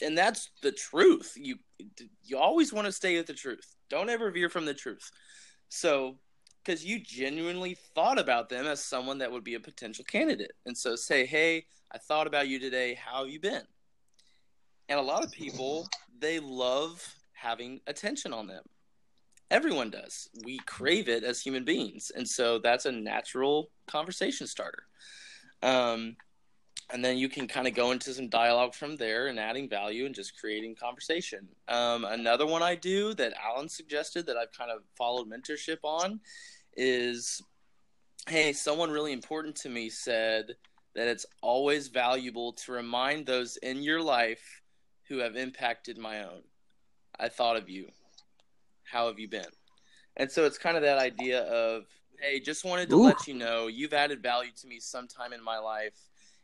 and that's the truth. You you always want to stay with the truth. Don't ever veer from the truth. So, because you genuinely thought about them as someone that would be a potential candidate, and so say, hey, I thought about you today. How have you been? And a lot of people they love having attention on them everyone does. We crave it as human beings, and so that's a natural conversation starter. Um, and then you can kind of go into some dialogue from there and adding value and just creating conversation. Um, another one I do that Alan suggested that I've kind of followed mentorship on is, hey, someone really important to me said that it's always valuable to remind those in your life who have impacted my own. I thought of you how have you been? And so it's kind of that idea of, hey, just wanted to Ooh. let you know you've added value to me sometime in my life,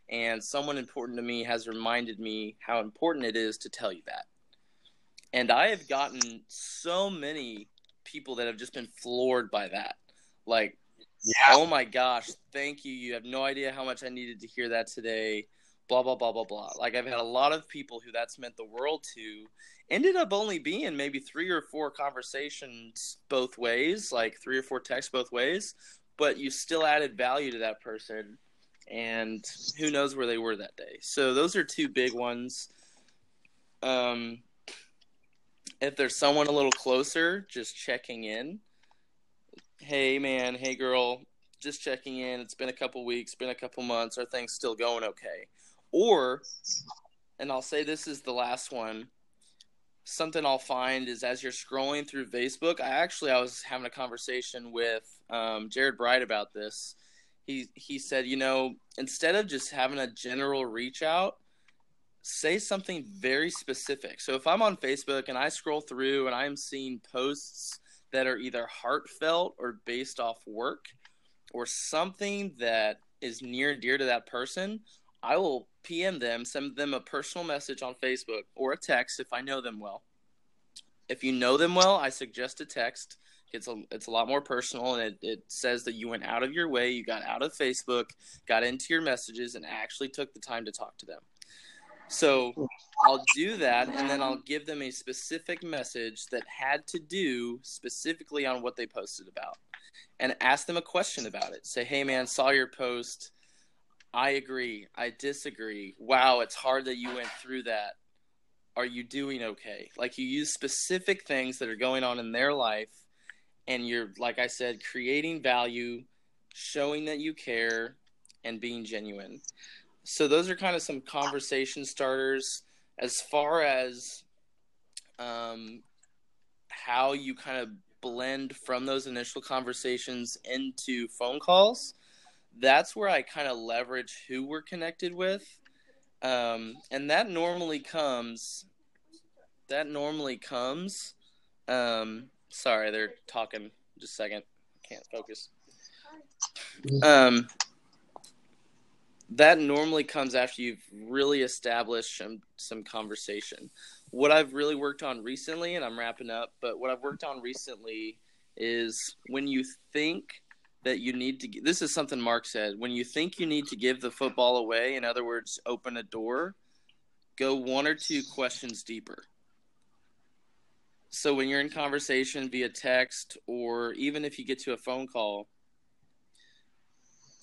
and someone important to me has reminded me how important it is to tell you that. And I have gotten so many people that have just been floored by that. Like, Yeah. oh my gosh, thank you. You have no idea how much I needed to hear that today. Blah, blah, blah, blah, blah. Like, I've had a lot of people who that's meant the world to ended up only being maybe three or four conversations both ways, like three or four texts both ways, but you still added value to that person, and who knows where they were that day. So those are two big ones. Um, if there's someone a little closer, just checking in. Hey man, hey girl, just checking in. It's been a couple weeks, been a couple months. Are things still going okay? Or, and I'll say this is the last one something I'll find is as you're scrolling through Facebook. I actually I was having a conversation with um, Jared Bright about this. He he said, you know, instead of just having a general reach out, say something very specific. So if I'm on Facebook and I scroll through and I'm seeing posts that are either heartfelt or based off work or something that is near and dear to that person, I will PM them, send them a personal message on Facebook or a text if I know them well. If you know them well, I suggest a text. It's a it's a lot more personal, and it, it says that you went out of your way, you got out of Facebook, got into your messages, and actually took the time to talk to them. So I'll do that, and then I'll give them a specific message that had to do specifically on what they posted about, and ask them a question about it. Say, "Hey, man, saw your post." I agree. I disagree. Wow, it's hard that you went through that. Are you doing okay? Like you use specific things that are going on in their life and you're like I said creating value, showing that you care and being genuine. So those are kind of some conversation starters as far as um how you kind of blend from those initial conversations into phone calls that's where I kind of leverage who we're connected with. Um, and that normally comes, that normally comes, um, sorry, they're talking just a second. Can't focus. Um, that normally comes after you've really established some, some conversation. What I've really worked on recently, and I'm wrapping up, but what I've worked on recently is when you think that you need to this is something Mark said when you think you need to give the football away in other words open a door go one or two questions deeper so when you're in conversation via text or even if you get to a phone call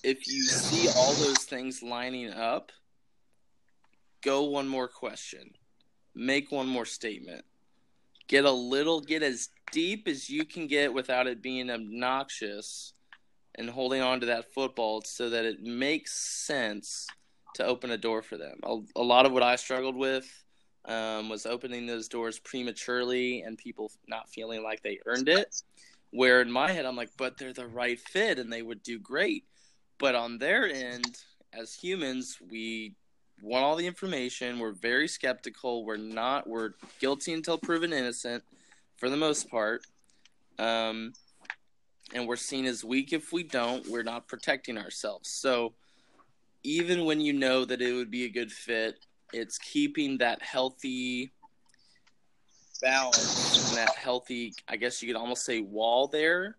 if you see all those things lining up go one more question make one more statement get a little get as deep as you can get without it being obnoxious and holding on to that football so that it makes sense to open a door for them. A, a lot of what I struggled with um, was opening those doors prematurely and people not feeling like they earned it. Where in my head, I'm like, but they're the right fit and they would do great. But on their end, as humans, we want all the information. We're very skeptical. We're not, we're guilty until proven innocent for the most part. Um, and we're seen as weak if we don't. We're not protecting ourselves. So even when you know that it would be a good fit, it's keeping that healthy balance and that healthy, I guess you could almost say, wall there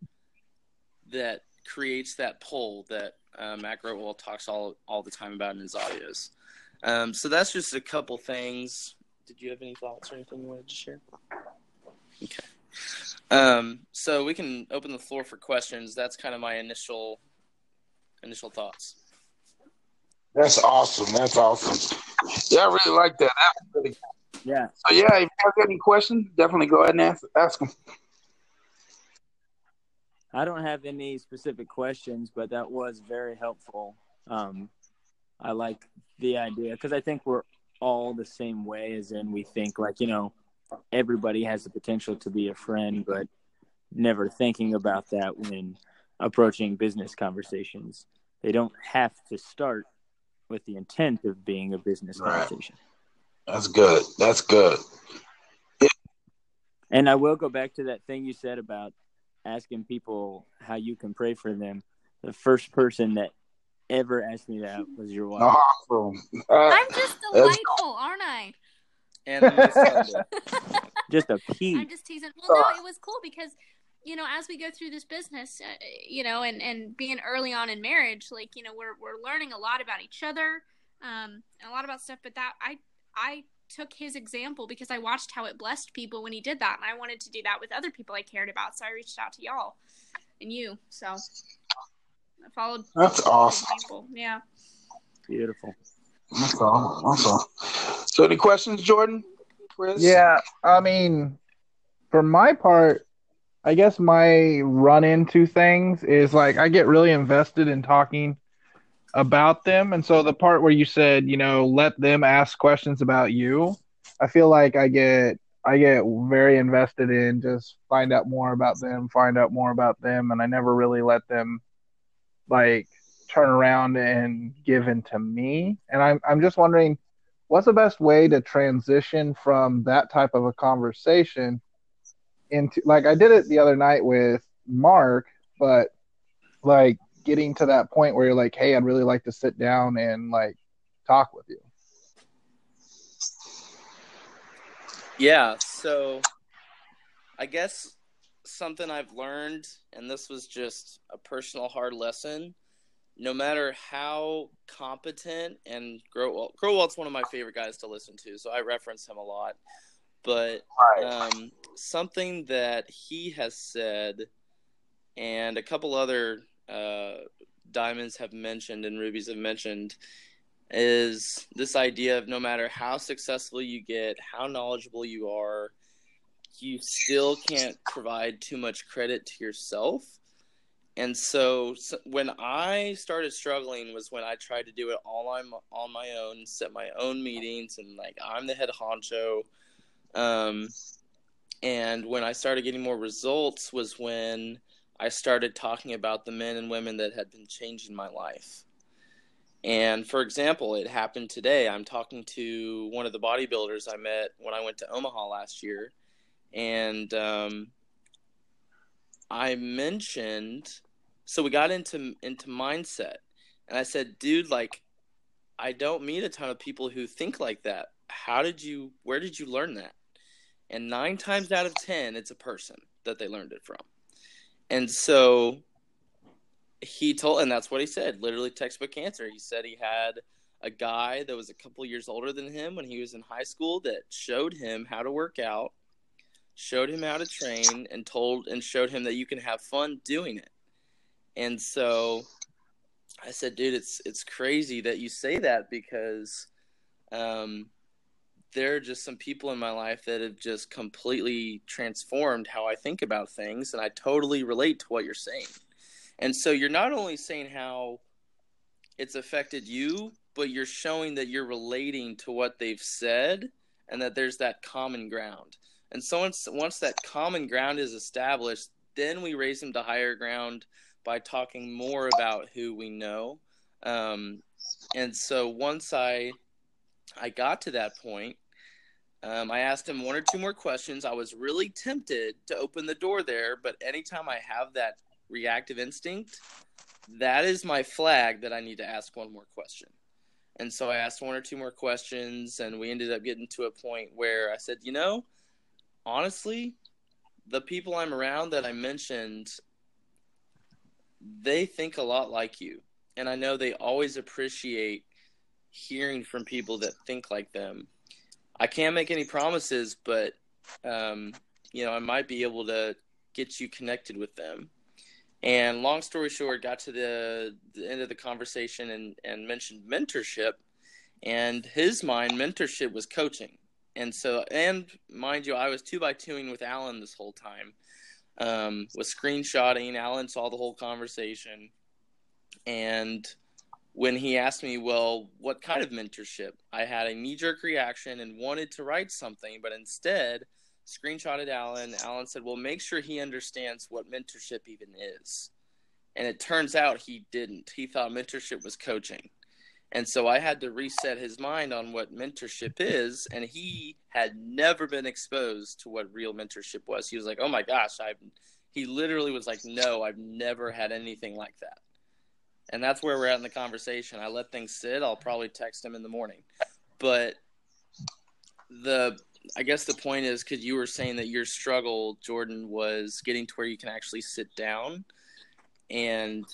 that creates that pull that uh, Matt Grotwell talks all all the time about in his audios. Um, so that's just a couple things. Did you have any thoughts or anything you wanted to share? Okay. Um, so we can open the floor for questions. That's kind of my initial initial thoughts. That's awesome. That's awesome. Yeah, I really like that. Really Yeah. So yeah, if you have any questions, definitely go ahead and ask, ask them. I don't have any specific questions, but that was very helpful. Um, I like the idea because I think we're all the same way, as in we think like you know everybody has the potential to be a friend, but never thinking about that when approaching business conversations. They don't have to start with the intent of being a business Right. conversation. That's good. That's good. And I will go back to that thing you said about asking people how you can pray for them. The first person that ever asked me that was your wife. Awesome. Uh, I'm just delightful, aren't I? And (laughs) Just a pea. I'm just teasing. Well, no, it was cool because you know, as we go through this business, uh, you know, and and being early on in marriage, like you know, we're we're learning a lot about each other, um, and a lot about stuff. But that I I took his example because I watched how it blessed people when he did that, and I wanted to do that with other people I cared about. So I reached out to y'all and you. So I followed. That's awesome. example. Yeah. Beautiful. That's all. That's all. So, any questions, Jordan? Chris? Yeah, I mean, for my part, I guess my run into things is like I get really invested in talking about them. And so the part where you said, you know, let them ask questions about you, I feel like I get I get very invested in just find out more about them, find out more about them, and I never really let them like turn around and give into me. And I'm I'm just wondering what's the best way to transition from that type of a conversation into like I did it the other night with Mark, but like getting to that point where you're like, hey, I'd really like to sit down and like talk with you. Yeah, so I guess something I've learned, and this was just a personal hard lesson. No matter how competent and Growell, Growell's one of my favorite guys to listen to, so I reference him a lot. But um, something that he has said, and a couple other uh, diamonds have mentioned and rubies have mentioned, is this idea of no matter how successful you get, how knowledgeable you are, you still can't provide too much credit to yourself. And so, so when I started struggling was when I tried to do it all on on my own, set my own meetings, and like I'm the head honcho. Um, and when I started getting more results was when I started talking about the men and women that had been changing my life. And for example, it happened today. I'm talking to one of the bodybuilders I met when I went to Omaha last year, and um, I mentioned. So we got into into mindset, and I said, "Dude, like, I don't meet a ton of people who think like that. How did you? Where did you learn that? And nine times out of ten, it's a person that they learned it from. And so he told, and that's what he said. Literally textbook answer. He said he had a guy that was a couple years older than him when he was in high school that showed him how to work out, showed him how to train, and told and showed him that you can have fun doing it. And so I said, dude, it's it's crazy that you say that because um, there are just some people in my life that have just completely transformed how I think about things, and I totally relate to what you're saying. And so you're not only saying how it's affected you, but you're showing that you're relating to what they've said and that there's that common ground. And so once once that common ground is established, then we raise them to higher ground by talking more about who we know. Um, and so once I I got to that point, um, I asked him one or two more questions. I was really tempted to open the door there, but anytime I have that reactive instinct, that is my flag that I need to ask one more question. And so I asked one or two more questions, and we ended up getting to a point where I said, you know, honestly, the people I'm around that I mentioned, they think a lot like you. And I know they always appreciate hearing from people that think like them. I can't make any promises, but um, you know, I might be able to get you connected with them. And long story short, got to the, the end of the conversation and, and mentioned mentorship. And his mind, mentorship was coaching. And so, and mind you, I was two by twoing with Alan this whole time. Um, was screenshotting. Alan saw the whole conversation. And when he asked me, well, what kind of mentorship? I had a knee jerk reaction and wanted to write something, but instead screenshotted Alan. Alan said, well, make sure he understands what mentorship even is. And it turns out he didn't. He thought mentorship was coaching. And so I had to reset his mind on what mentorship is. And he had never been exposed to what real mentorship was. He was like, oh my gosh, I've, he literally was like, no, I've never had anything like that and that's where we're at in the conversation. I let things sit. I'll probably text him in the morning, but the I guess the point is because you were saying that your struggle, Jordan, was getting to where you can actually sit down, and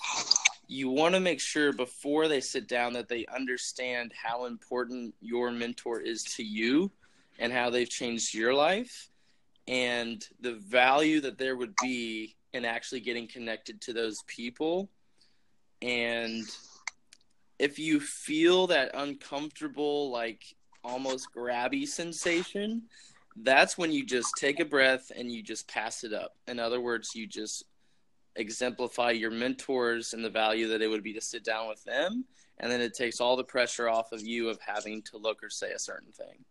you want to make sure before they sit down that they understand how important your mentor is to you and how they've changed your life and the value that there would be in actually getting connected to those people and if you feel that uncomfortable like almost grabby sensation that's when you just take a breath and you just pass it up in other words you just exemplify your mentors and the value that it would be to sit down with them and then it takes all the pressure off of you of having to look or say a certain thing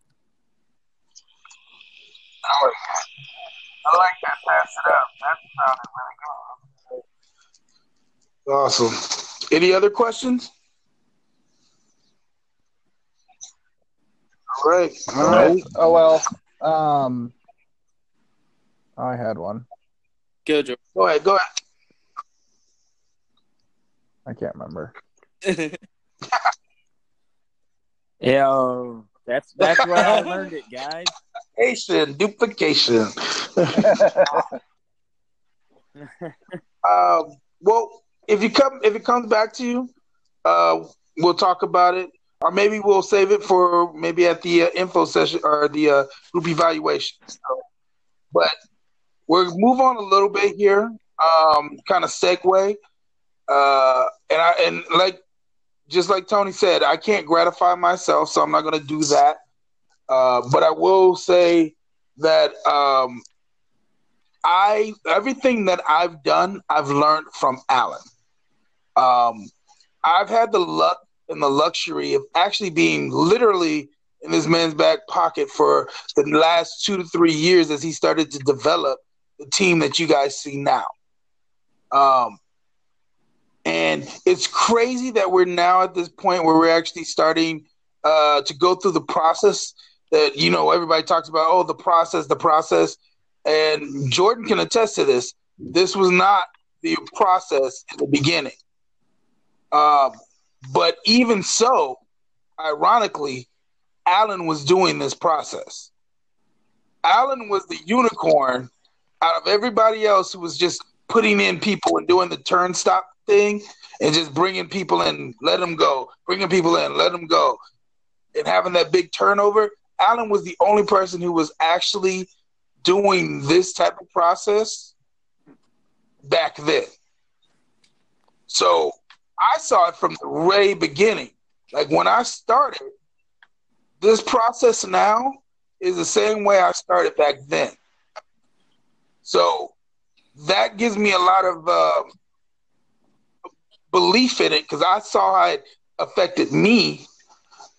I like that. I like that. Pass it up. That sounded really good. Awesome. Any other questions? All right. All right. Oh well. Um, I had one. Go, Joe. Go ahead. Go ahead. I can't remember. (laughs) Yeah, that's that's where I learned it, guys. Duplication. Duplication. (laughs) um, well, if you come if it comes back to you, uh, we'll talk about it, or maybe we'll save it for maybe at the uh, info session or the uh, group evaluation. So, but we'll move on a little bit here, um, kind of segue, uh, and I and like just like Tony said, I can't gratify myself, so I'm not going to do that. Uh, but I will say that um, I everything that I've done, I've learned from Alan. Um, I've had the luck and the luxury of actually being literally in this man's back pocket for the last two to three years as he started to develop the team that you guys see now. Um, and it's crazy that we're now at this point where we're actually starting uh, to go through the process that you know everybody talks about. Oh, the process, the process, and Jordan can attest to this. This was not the process in the beginning. Um, but even so, ironically, Alan was doing this process. Alan was the unicorn out of everybody else who was just putting in people and doing the turnstop thing and just bringing people in, let them go, bringing people in, let them go, and having that big turnover. Alan was the only person who was actually doing this type of process back then. So I saw it from the very beginning. Like when I started, this process now is the same way I started back then. So that gives me a lot of uh, belief in it because I saw how it affected me.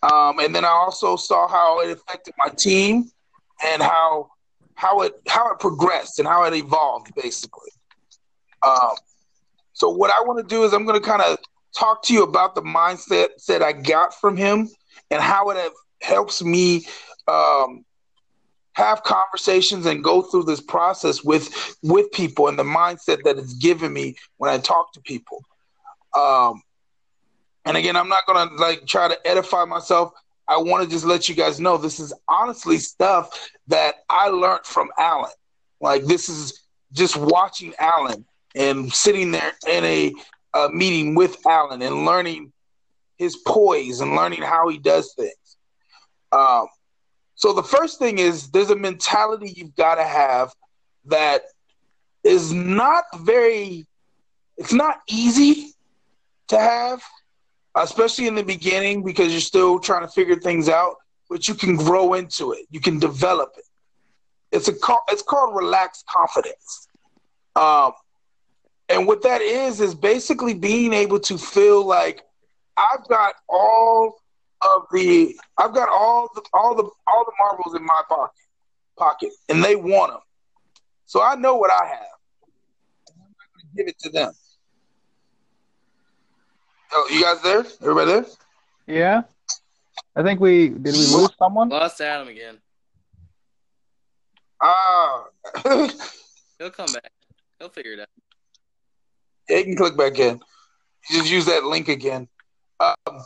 Um, and then I also saw how it affected my team and how how it how it progressed and how it evolved basically. Um, so what I want to do is I'm going to kind of talk to you about the mindset that I got from him and how it helps me um, have conversations and go through this process with with people and the mindset that it's given me when I talk to people. Um, and again, I'm not gonna like try to edify myself. I want to just let you guys know this is honestly stuff that I learned from Alan. Like this is just watching Alan and sitting there in a, a meeting with Alan and learning his poise and learning how he does things. Um, so the first thing is there's a mentality you've got to have that is not very, it's not easy to have, especially in the beginning because you're still trying to figure things out. But you can grow into it. You can develop it. It's a it's called relaxed confidence. Um, and what that is is basically being able to feel like I've got all of the I've got all the all the all the marbles in my pocket pocket, and they want them. So I know what I have. I'm not going to give it to them. Oh, you guys there? Everybody there? Yeah. I think we did. We lose someone. Lost Adam again. Ah. (laughs) He'll come back. He'll figure it out. Yeah, you can click back in. just use that link again. Um,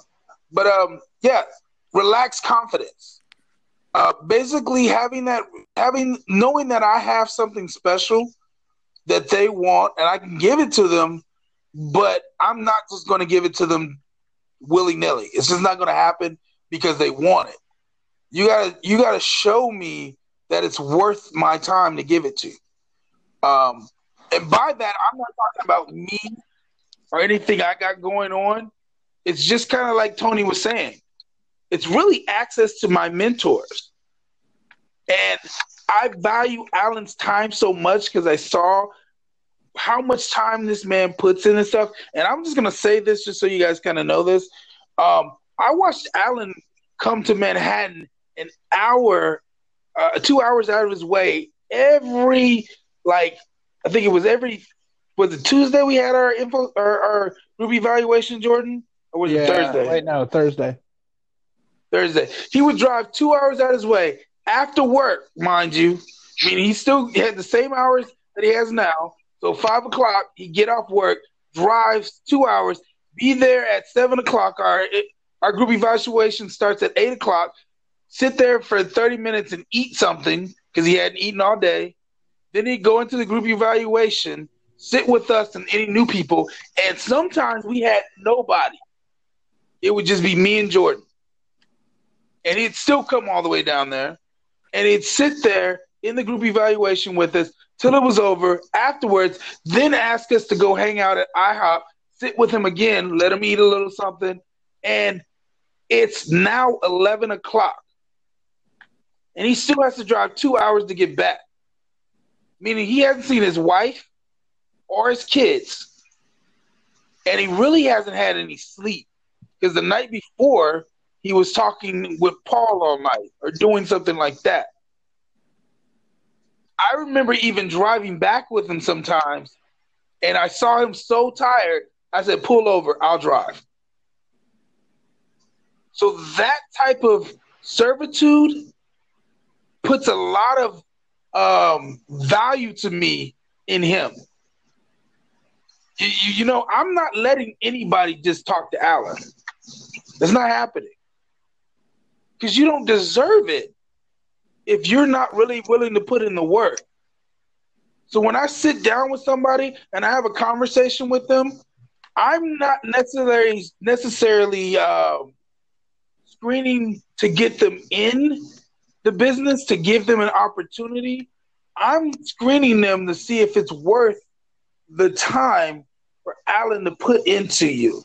but um, yeah, relax confidence. Uh, basically, having that, having knowing that I have something special that they want, and I can give it to them, but I'm not just going to give it to them willy nilly. It's just not going to happen because they want it. You gotta, you gotta show me that it's worth my time to give it to. You. Um, and by that, I'm not talking about me or anything I got going on. It's just kind of like Tony was saying. It's really access to my mentors. And I value Alan's time so much because I saw how much time this man puts in and stuff. And I'm just gonna say this just so you guys kind of know this. Um, I watched Alan come to Manhattan an hour, uh, two hours out of his way every like I think it was every was it Tuesday we had our info our, our group evaluation, Jordan, or was yeah, it Thursday? Wait, no, Thursday. Thursday. He would drive two hours out of his way after work, mind you. I mean, he still had the same hours that he has now. So five o'clock, he get off work, drives two hours, be there at seven o'clock. Our our group evaluation starts at eight o'clock. Sit there for thirty minutes and eat something because he hadn't eaten all day. Then he'd go into the group evaluation, sit with us and any new people, and sometimes we had nobody. It would just be me and Jordan. And he'd still come all the way down there, and he'd sit there in the group evaluation with us till it was over. Afterwards, then ask us to go hang out at IHOP, sit with him again, let him eat a little something, and it's now 11 o'clock. And he still has to drive two hours to get back meaning he hasn't seen his wife or his kids, and he really hasn't had any sleep because the night before he was talking with Paul all night or doing something like that. I remember even driving back with him sometimes, and I saw him so tired. I said, "Pull over, I'll drive." So that type of servitude puts a lot of um, value to me in him. You, you, know, I'm not letting anybody just talk to Alan. It's not happening. because you don't deserve it if you're not really willing to put in the work. So when I sit down with somebody and I have a conversation with them, I'm not necessarily necessarily uh, screening to get them in the business to give them an opportunity. I'm screening them to see if it's worth the time for Alan to put into you.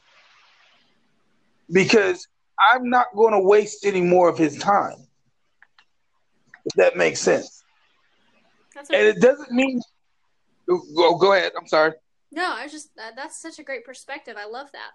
Because I'm not going to waste any more of his time. If that makes sense. That's And it doesn't mean. Go, go ahead. I'm sorry. no, I was just that's such a great perspective. I love that.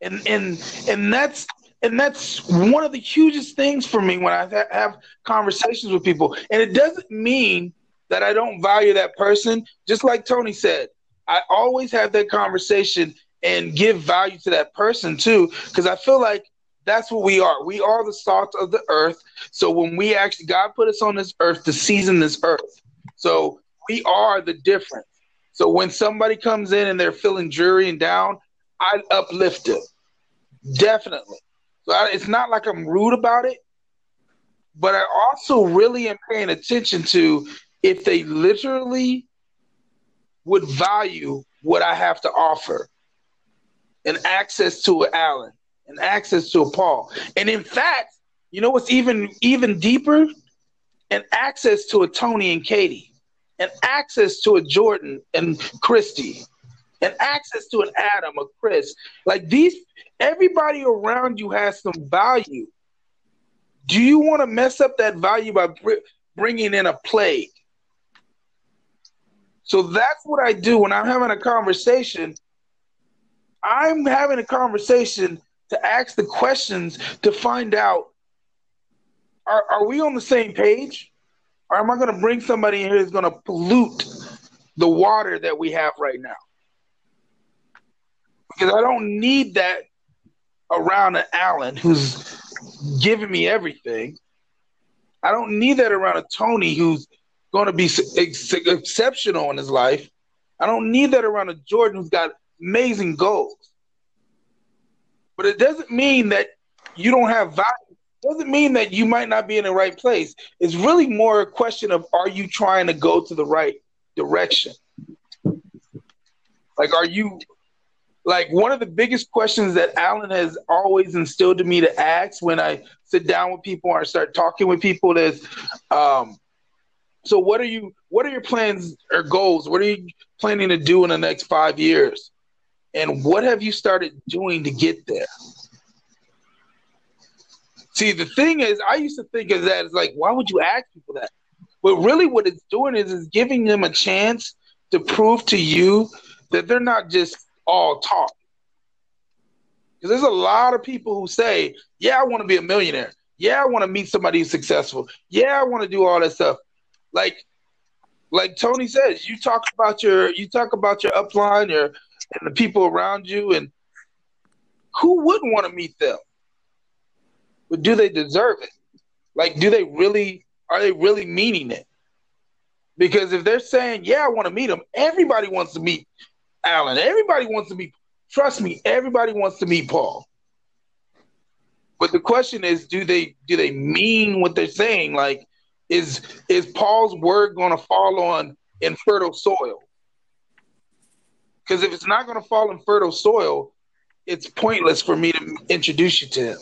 and and and that's and that's one of the hugest things for me when I ha- have conversations with people. And it doesn't mean that I don't value that person. Just like Tony said, I always have that conversation and give value to that person too, because I feel like that's what we are. We are the salt of the earth. So when we actually God put us on this earth to season this earth. So we are the difference. So when somebody comes in and they're feeling dreary and down, I uplift them. Definitely. It's not like I'm rude about it, but I also really am paying attention to if they literally would value what I have to offer and access to an Allen and access to a Paul. And in fact, you know what's even even deeper? And access to a Tony and Katie, and access to a Jordan and Christy, and access to an Adam, a Chris. Like these, everybody around you has some value. Do you want to mess up that value by br- bringing in a plague? So that's what I do when I'm having a conversation. I'm having a conversation to ask the questions to find out are, are we on the same page? Or am I going to bring somebody in here that's going to pollute the water that we have right now? Because I don't need that around an Allen who's giving me everything. I don't need that around a Tony who's going to be ex- exceptional in his life. I don't need that around a Jordan who's got amazing goals. But it doesn't mean that you don't have value. It doesn't mean that you might not be in the right place. It's really more a question of are you trying to go to the right direction? Like, are you like one of the biggest questions that Alan has always instilled in me to ask when I sit down with people or start talking with people is, um, so what are you? What are your plans or goals? What are you planning to do in the next five years? And what have you started doing to get there? See, the thing is, I used to think of that as like, why would you ask people that? But really, what it's doing is, is giving them a chance to prove to you that they're not just all talk. Because there's a lot of people who say, yeah, I want to be a millionaire. Yeah, I want to meet somebody who's successful. Yeah, I want to do all that stuff. Like, like Tony says, you talk about your you talk about your upline, your and the people around you, and who wouldn't want to meet them? But do they deserve it? Like, do they really are they really meaning it? Because if they're saying, "Yeah, I want to meet them," everybody wants to meet Allen. Everybody wants to meet. Trust me, everybody wants to meet Paul. But the question is, do they do they mean what they're saying? Like, is is Paul's word going to fall on infertile soil? Because if it's not going to fall in fertile soil, it's pointless for me to introduce you to him.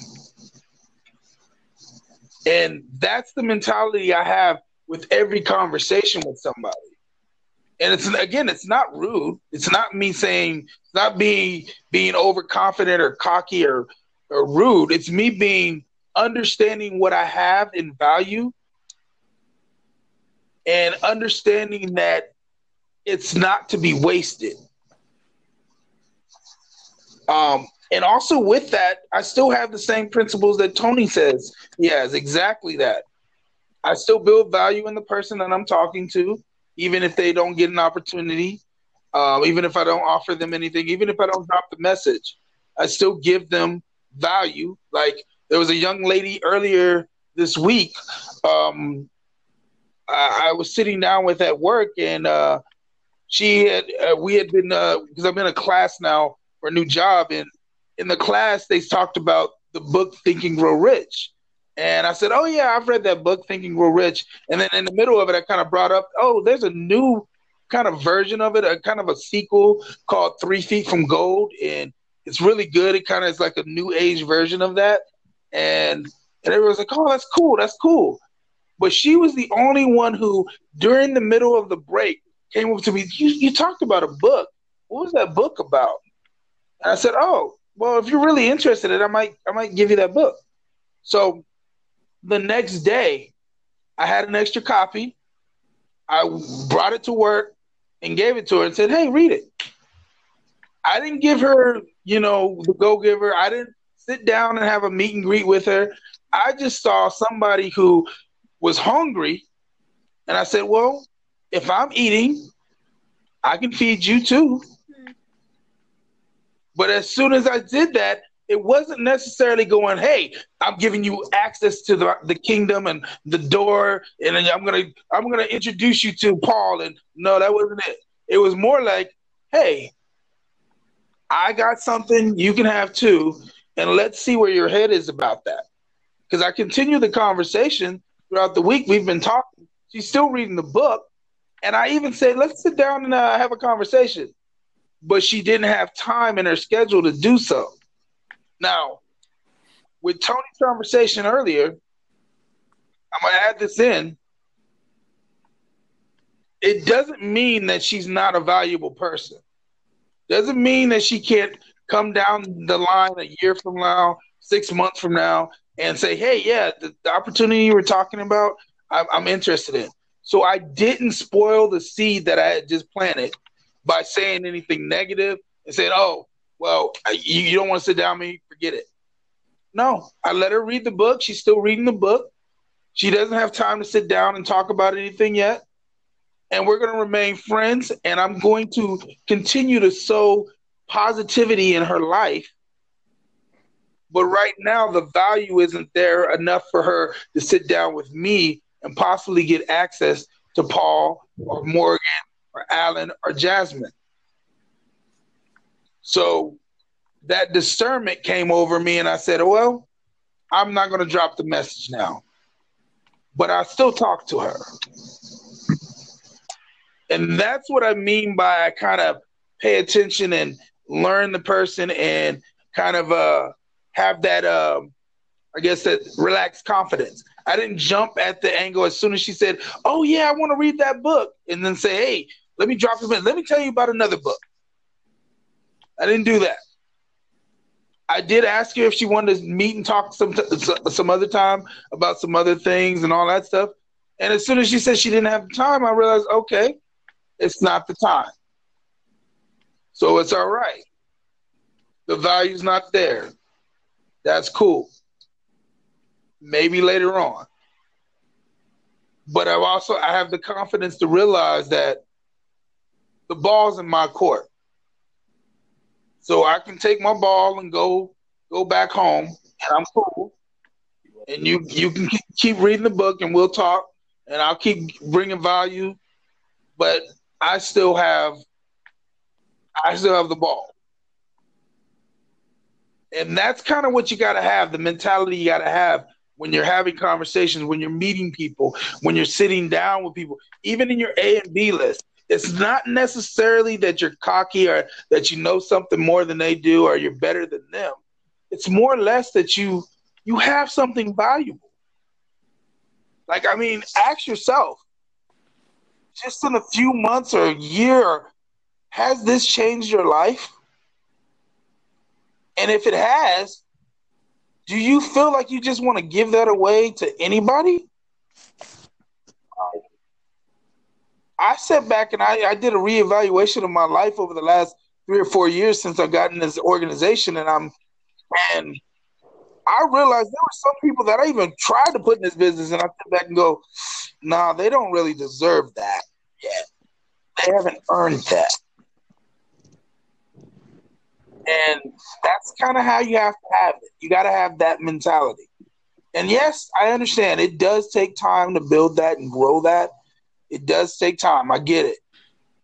And that's the mentality I have with every conversation with somebody. And it's again, it's not rude. It's not me saying it's not being being overconfident or cocky or, or rude. It's me being understanding what I have in value and understanding that it's not to be wasted. Um, and also with that, I still have the same principles that Tony says. Yes, exactly that. I still build value in the person that I'm talking to, even if they don't get an opportunity, um, even if I don't offer them anything, even if I don't drop the message, I still give them value. Like there was a young lady earlier this week. Um, I, I was sitting down with at work, and uh, she had uh, we had been because I'm in a class now for a new job, and in the class they talked about the book Think and Grow Rich. And I said, Oh, yeah, I've read that book, Think and Grow Rich. And then in the middle of it, I kind of brought up, Oh, there's a new kind of version of it, a kind of a sequel called Three Feet from Gold. And it's really good. It kind of is like a new age version of that. And, and everyone's like, Oh, that's cool. That's cool. But she was the only one who, during the middle of the break, came up to me. You, you talked about a book. What was that book about? And I said, Oh, well, if you're really interested in it, I might I might give you that book. So the next day, I had an extra copy. I brought it to work and gave it to her and said, Hey, read it. I didn't give her, you know, the go giver. I didn't sit down and have a meet and greet with her. I just saw somebody who was hungry. And I said, Well, if I'm eating, I can feed you too. Hmm. But as soon as I did that, it wasn't necessarily going, hey, I'm giving you access to the, the kingdom and the door, and I'm gonna I'm gonna introduce you to Paul. And no, that wasn't it. It was more like, hey, I got something you can have too, and let's see where your head is about that. Because I continue the conversation throughout the week. We've been talking. She's still reading the book, and I even said, let's sit down and uh, have a conversation but she didn't have time in her schedule to do so. Now, with Tony's conversation earlier, I'm going to add this in. It doesn't mean that she's not a valuable person. Doesn't mean that she can't come down the line a year from now, six months from now, and say, "Hey, yeah, the, the opportunity you were talking about, I'm, I'm interested in." So I didn't spoil the seed that I had just planted by saying anything negative and saying, "Oh, well, you, you don't want to sit down with me, forget it." No, I let her read the book. She's still reading the book. She doesn't have time to sit down and talk about anything yet. And we're going to remain friends. And I'm going to continue to sow positivity in her life. But right now, the value isn't there enough for her to sit down with me and possibly get access to Paul or Morgan or Alan or Jasmine. So that discernment came over me, and I said, Well, I'm not going to drop the message now, but I still talk to her. And that's what I mean by I kind of pay attention and learn the person and kind of uh, have that, uh, I guess, that relaxed confidence. I didn't jump at the angle as soon as she said, "Oh yeah, I want to read that book," and then say, "Hey, let me drop them in. Let me tell you about another book." I didn't do that. I did ask her if she wanted to meet and talk some some other time about some other things and all that stuff. And as soon as she said she didn't have time, I realized, okay, it's not the time. So it's all right. The value's not there. That's cool. Maybe later on. But I've also I have the confidence to realize that the ball's in my court. So I can take my ball and go go back home, and I'm cool. And you you can keep reading the book, and we'll talk, and I'll keep bringing value. But I still have I still have the ball. And that's kind of what you got to have the mentality you got to have when you're having conversations, when you're meeting people, when you're sitting down with people, even in your A and B list it's not necessarily that you're cocky or that you know something more than they do or you're better than them. It's more or less that you you have something valuable. Like I mean, ask yourself, just in a few months or a year, has this changed your life? And if it has, do you feel like you just want to give that away to anybody? I sat back and I, I did a reevaluation of my life over the last three or four years since I got in this organization, and I'm and I realized there were some people that I even tried to put in this business, and I sit back and go, "Nah, they don't really deserve that yet. They haven't earned that." And that's kind of how you have to have it. You got to have that mentality. And yes, I understand it does take time to build that and grow that. It does take time. I get it.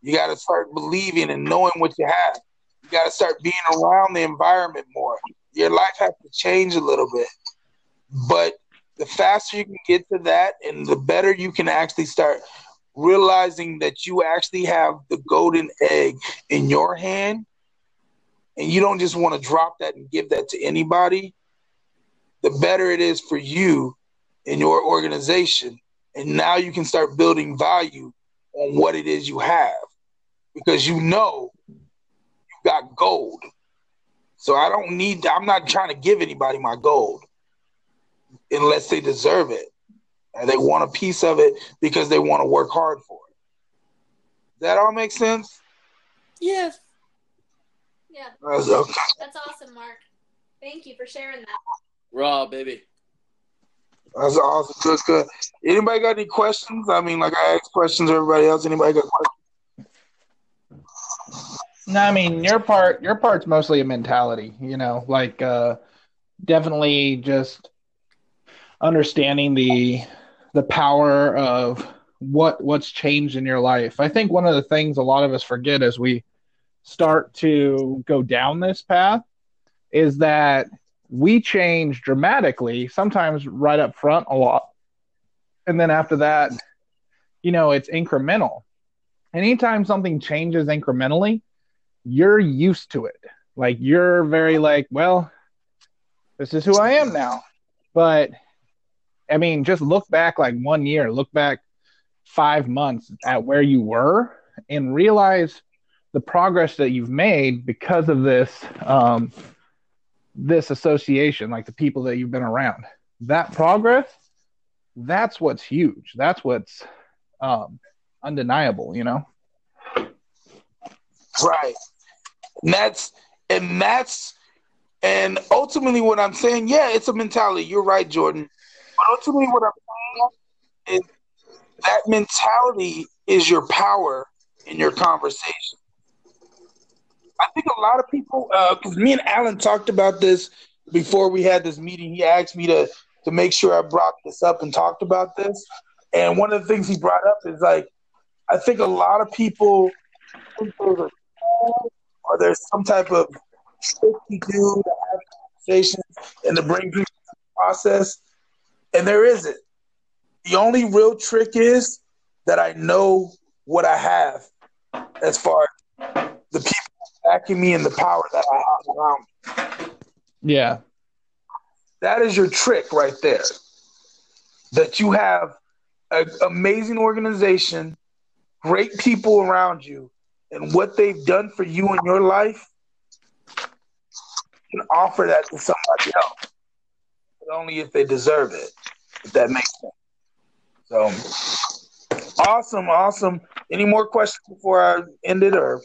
You got to start believing and knowing what you have. You got to start being around the environment more. your life has to change a little bit. But the faster you can get to that and the better you can actually start realizing that you actually have the golden egg in your hand and you don't just want to drop that and give that to anybody, the better it is for you and your organization. And now you can start building value on what it is you have because you know you got gold. So I don't need, I'm not trying to give anybody my gold unless they deserve it. And they want a piece of it because they want to work hard for it. Does that all makes sense? Yes. Yeah. That's, okay. That's awesome, Mark. Thank you for sharing that. Raw, baby. That's awesome. Good, good. Anybody got any questions? I mean, like I asked questions. Everybody else. Anybody got questions? No, I mean your part. Your part's mostly a mentality. You know, like uh, definitely just understanding the the power of what what's changed in your life. I think one of the things a lot of us forget as we start to go down this path is that we change dramatically, sometimes right up front a lot. And then after that, you know, it's incremental. Anytime something changes incrementally, you're used to it. Like you're very like, well, this is who I am now. But I mean, just look back like one year, look back five months at where you were and realize the progress that you've made because of this um, this association, like the people that you've been around. That progress, that's what's huge. That's what's um, undeniable, you know. Right. And that's and that's and ultimately what I'm saying, yeah, it's a mentality. You're right, Jordan. But ultimately what I'm saying is that mentality is your power in your conversation. I think a lot of people, because uh, me and Alan talked about this before we had this meeting. He asked me to to make sure I brought this up and talked about this. And one of the things he brought up is like, I think a lot of people think there's a or there's some type of trick you do to have conversations and to bring people to the process, and there isn't. The only real trick is that I know what I have as far as the people backing me in the power that I have around me. Yeah. That is your trick right there. That you have an amazing organization, great people around you, and what they've done for you in your life, you can offer that to somebody else. But only if they deserve it, if that makes sense. So awesome, awesome. Any more questions before I end it or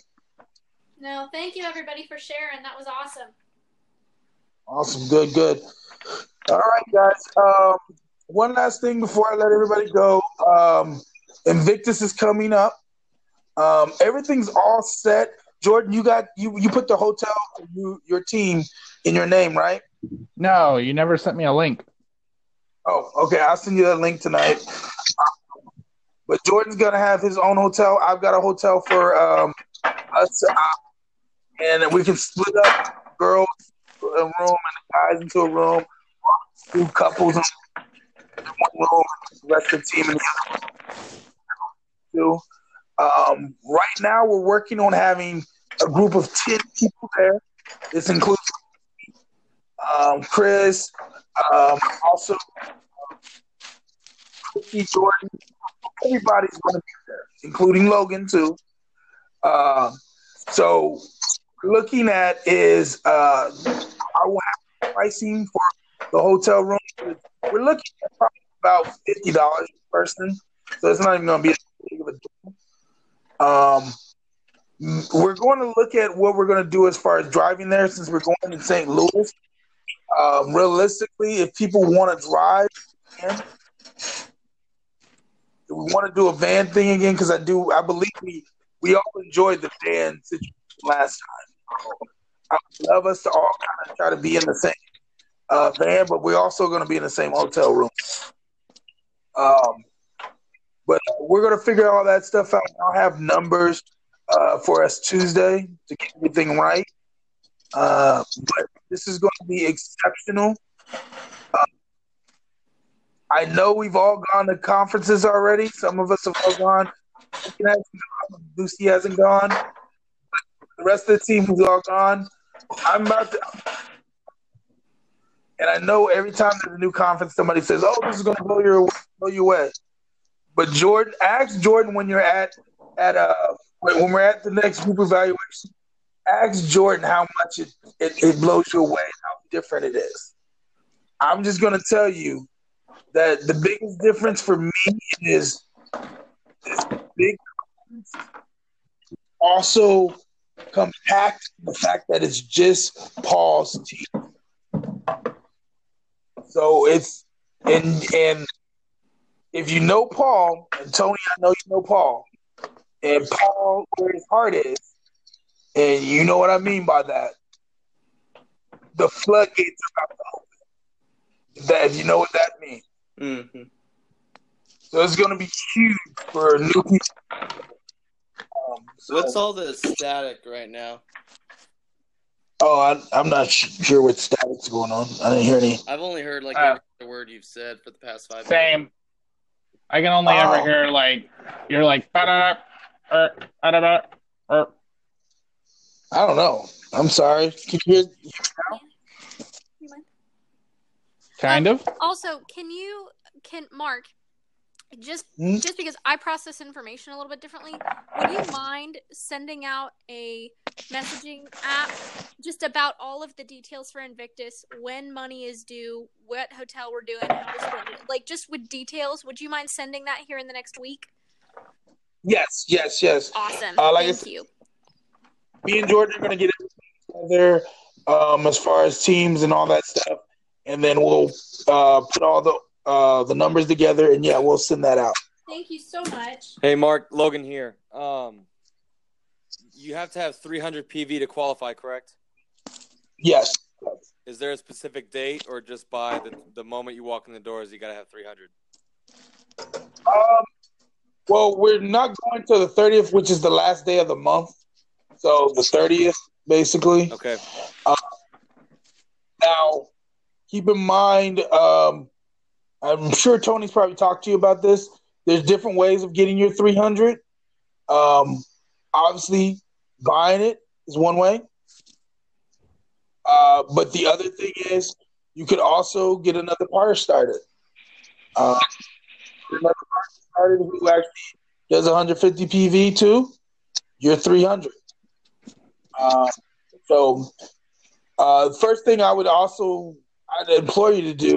no, thank you everybody for sharing. That was awesome. Awesome. Good, good. All right, guys. Um, one last thing before I let everybody go. Um, Invictus is coming up. Um, everything's all set. Jordan, you got you you put the hotel you, your team in your name, right? No, you never sent me a link. Oh, okay. I'll send you that link tonight. But Jordan's gonna have his own hotel. I've got a hotel for um, us. Uh, and we can split up girls in a room and guys into a room, two couples in one room, the rest of the team in the other. Um, right now, we're working on having a group of ten people there. This includes um, Chris, um, also Christy Jordan. Everybody's going to be there, including Logan too. Uh, so looking at is uh, our pricing for the hotel room. We're looking at probably about fifty dollars per person, so it's not even going to be big of a deal. Um, we're going to look at what we're going to do as far as driving there, since we're going to St. Louis. Um, realistically, if people want to drive, we want to do a van thing again because I do. I believe we we all enjoyed the van situation last time. I love us to all kind of try to be in the same uh, van, but we're also going to be in the same hotel room. Um, but we're going to figure all that stuff out. I'll have numbers uh, for us Tuesday to get everything right. Uh, but This is going to be exceptional. Uh, I know we've all gone to conferences already. Some of us have all gone. Lucy hasn't gone. Rest of the team has all gone. I'm about to, and I know every time there's a new conference, somebody says, "Oh, this is going to blow your blow you away." But Jordan, ask Jordan when you're at at uh when we're at the next group evaluation. Ask Jordan how much it, it, it blows you away, how different it is. I'm just going to tell you that the biggest difference for me is this big also compact the fact that it's just Paul's team. So it's and and if you know Paul and Tony, I know you know Paul, and Paul where his heart is, and you know what I mean by that. The floodgates are about to open. That if you know what that means. Mm-hmm. So it's going to be huge for new people. Um, so, What's all the static right now? oh, I, I'm not sh- sure what static's going on. I didn't hear any. I've only heard like Uh, every other word you've said for the past five. Same. I can only Oh. ever hear like you're like ba-da-da, er, da-da-da, er. I don't know. I'm sorry. Can you hear? kind of. Also, can you can Mark just Hmm? just because I process information a little bit differently, would you mind sending out a messaging app just about all of the details for Invictus, when money is due, what hotel we're doing, how to split it, like just with details? Would you mind sending that here in the next week? Yes, yes, yes. Awesome. Uh, like Thank said- you. Me and Jordan are going to get together um, as far as teams and all that stuff, and then we'll uh, put all the uh, the numbers together, and yeah, we'll send that out. Thank you so much. Hey, Mark, Logan here. Um, you have to have 300 PV to qualify, correct? Yes. Is there a specific date, or just by the, the moment you walk in the doors, you got to have 300? Um, well, we're not going to the 30th, which is the last day of the month. So the 30th, basically. Okay. Now, keep in mind, um, I'm sure Tony's probably talked to you about this. There's different ways of getting your 300. Um, obviously, buying it is one way. Uh, but the other thing is, you could also get another party started. Uh, another party started who actually does 150 PV too. You're 300. Uh, so, uh, first thing I would also I'd implore you to do,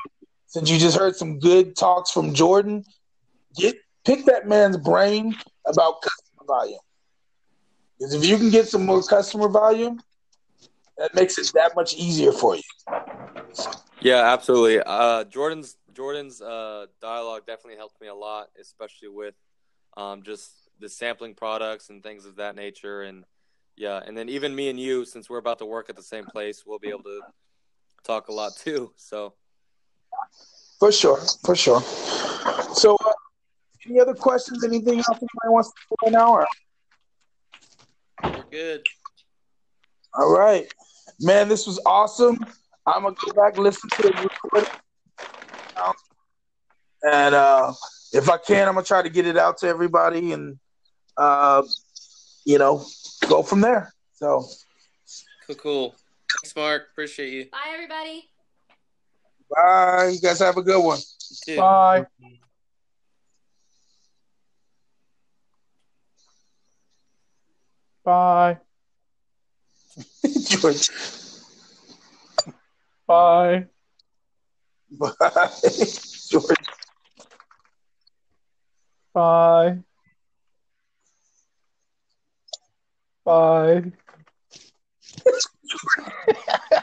since you just heard some good talks from Jordan, get pick that man's brain about customer volume. Because if you can get some more customer volume, that makes it that much easier for you. Yeah, absolutely. Uh, Jordan's Jordan's uh, dialogue definitely helped me a lot, especially with um, just the sampling products and things of that nature. And yeah, and then even me and you, since we're about to work at the same place, we'll be able to talk a lot too. So For sure, for sure. So, uh, any other questions? Anything else anybody wants to do right now? Or? We're good. All right, man. This was awesome. I'm gonna go back and listen to the recording, and uh, if I can, I'm gonna try to get it out to everybody, and uh, you know, go from there. So, Cool, cool. Thanks, Mark. Appreciate you. Bye, everybody. Bye. You guys have a good one. Bye. Bye. George. Bye. Bye. George. Bye. Bye. (laughs)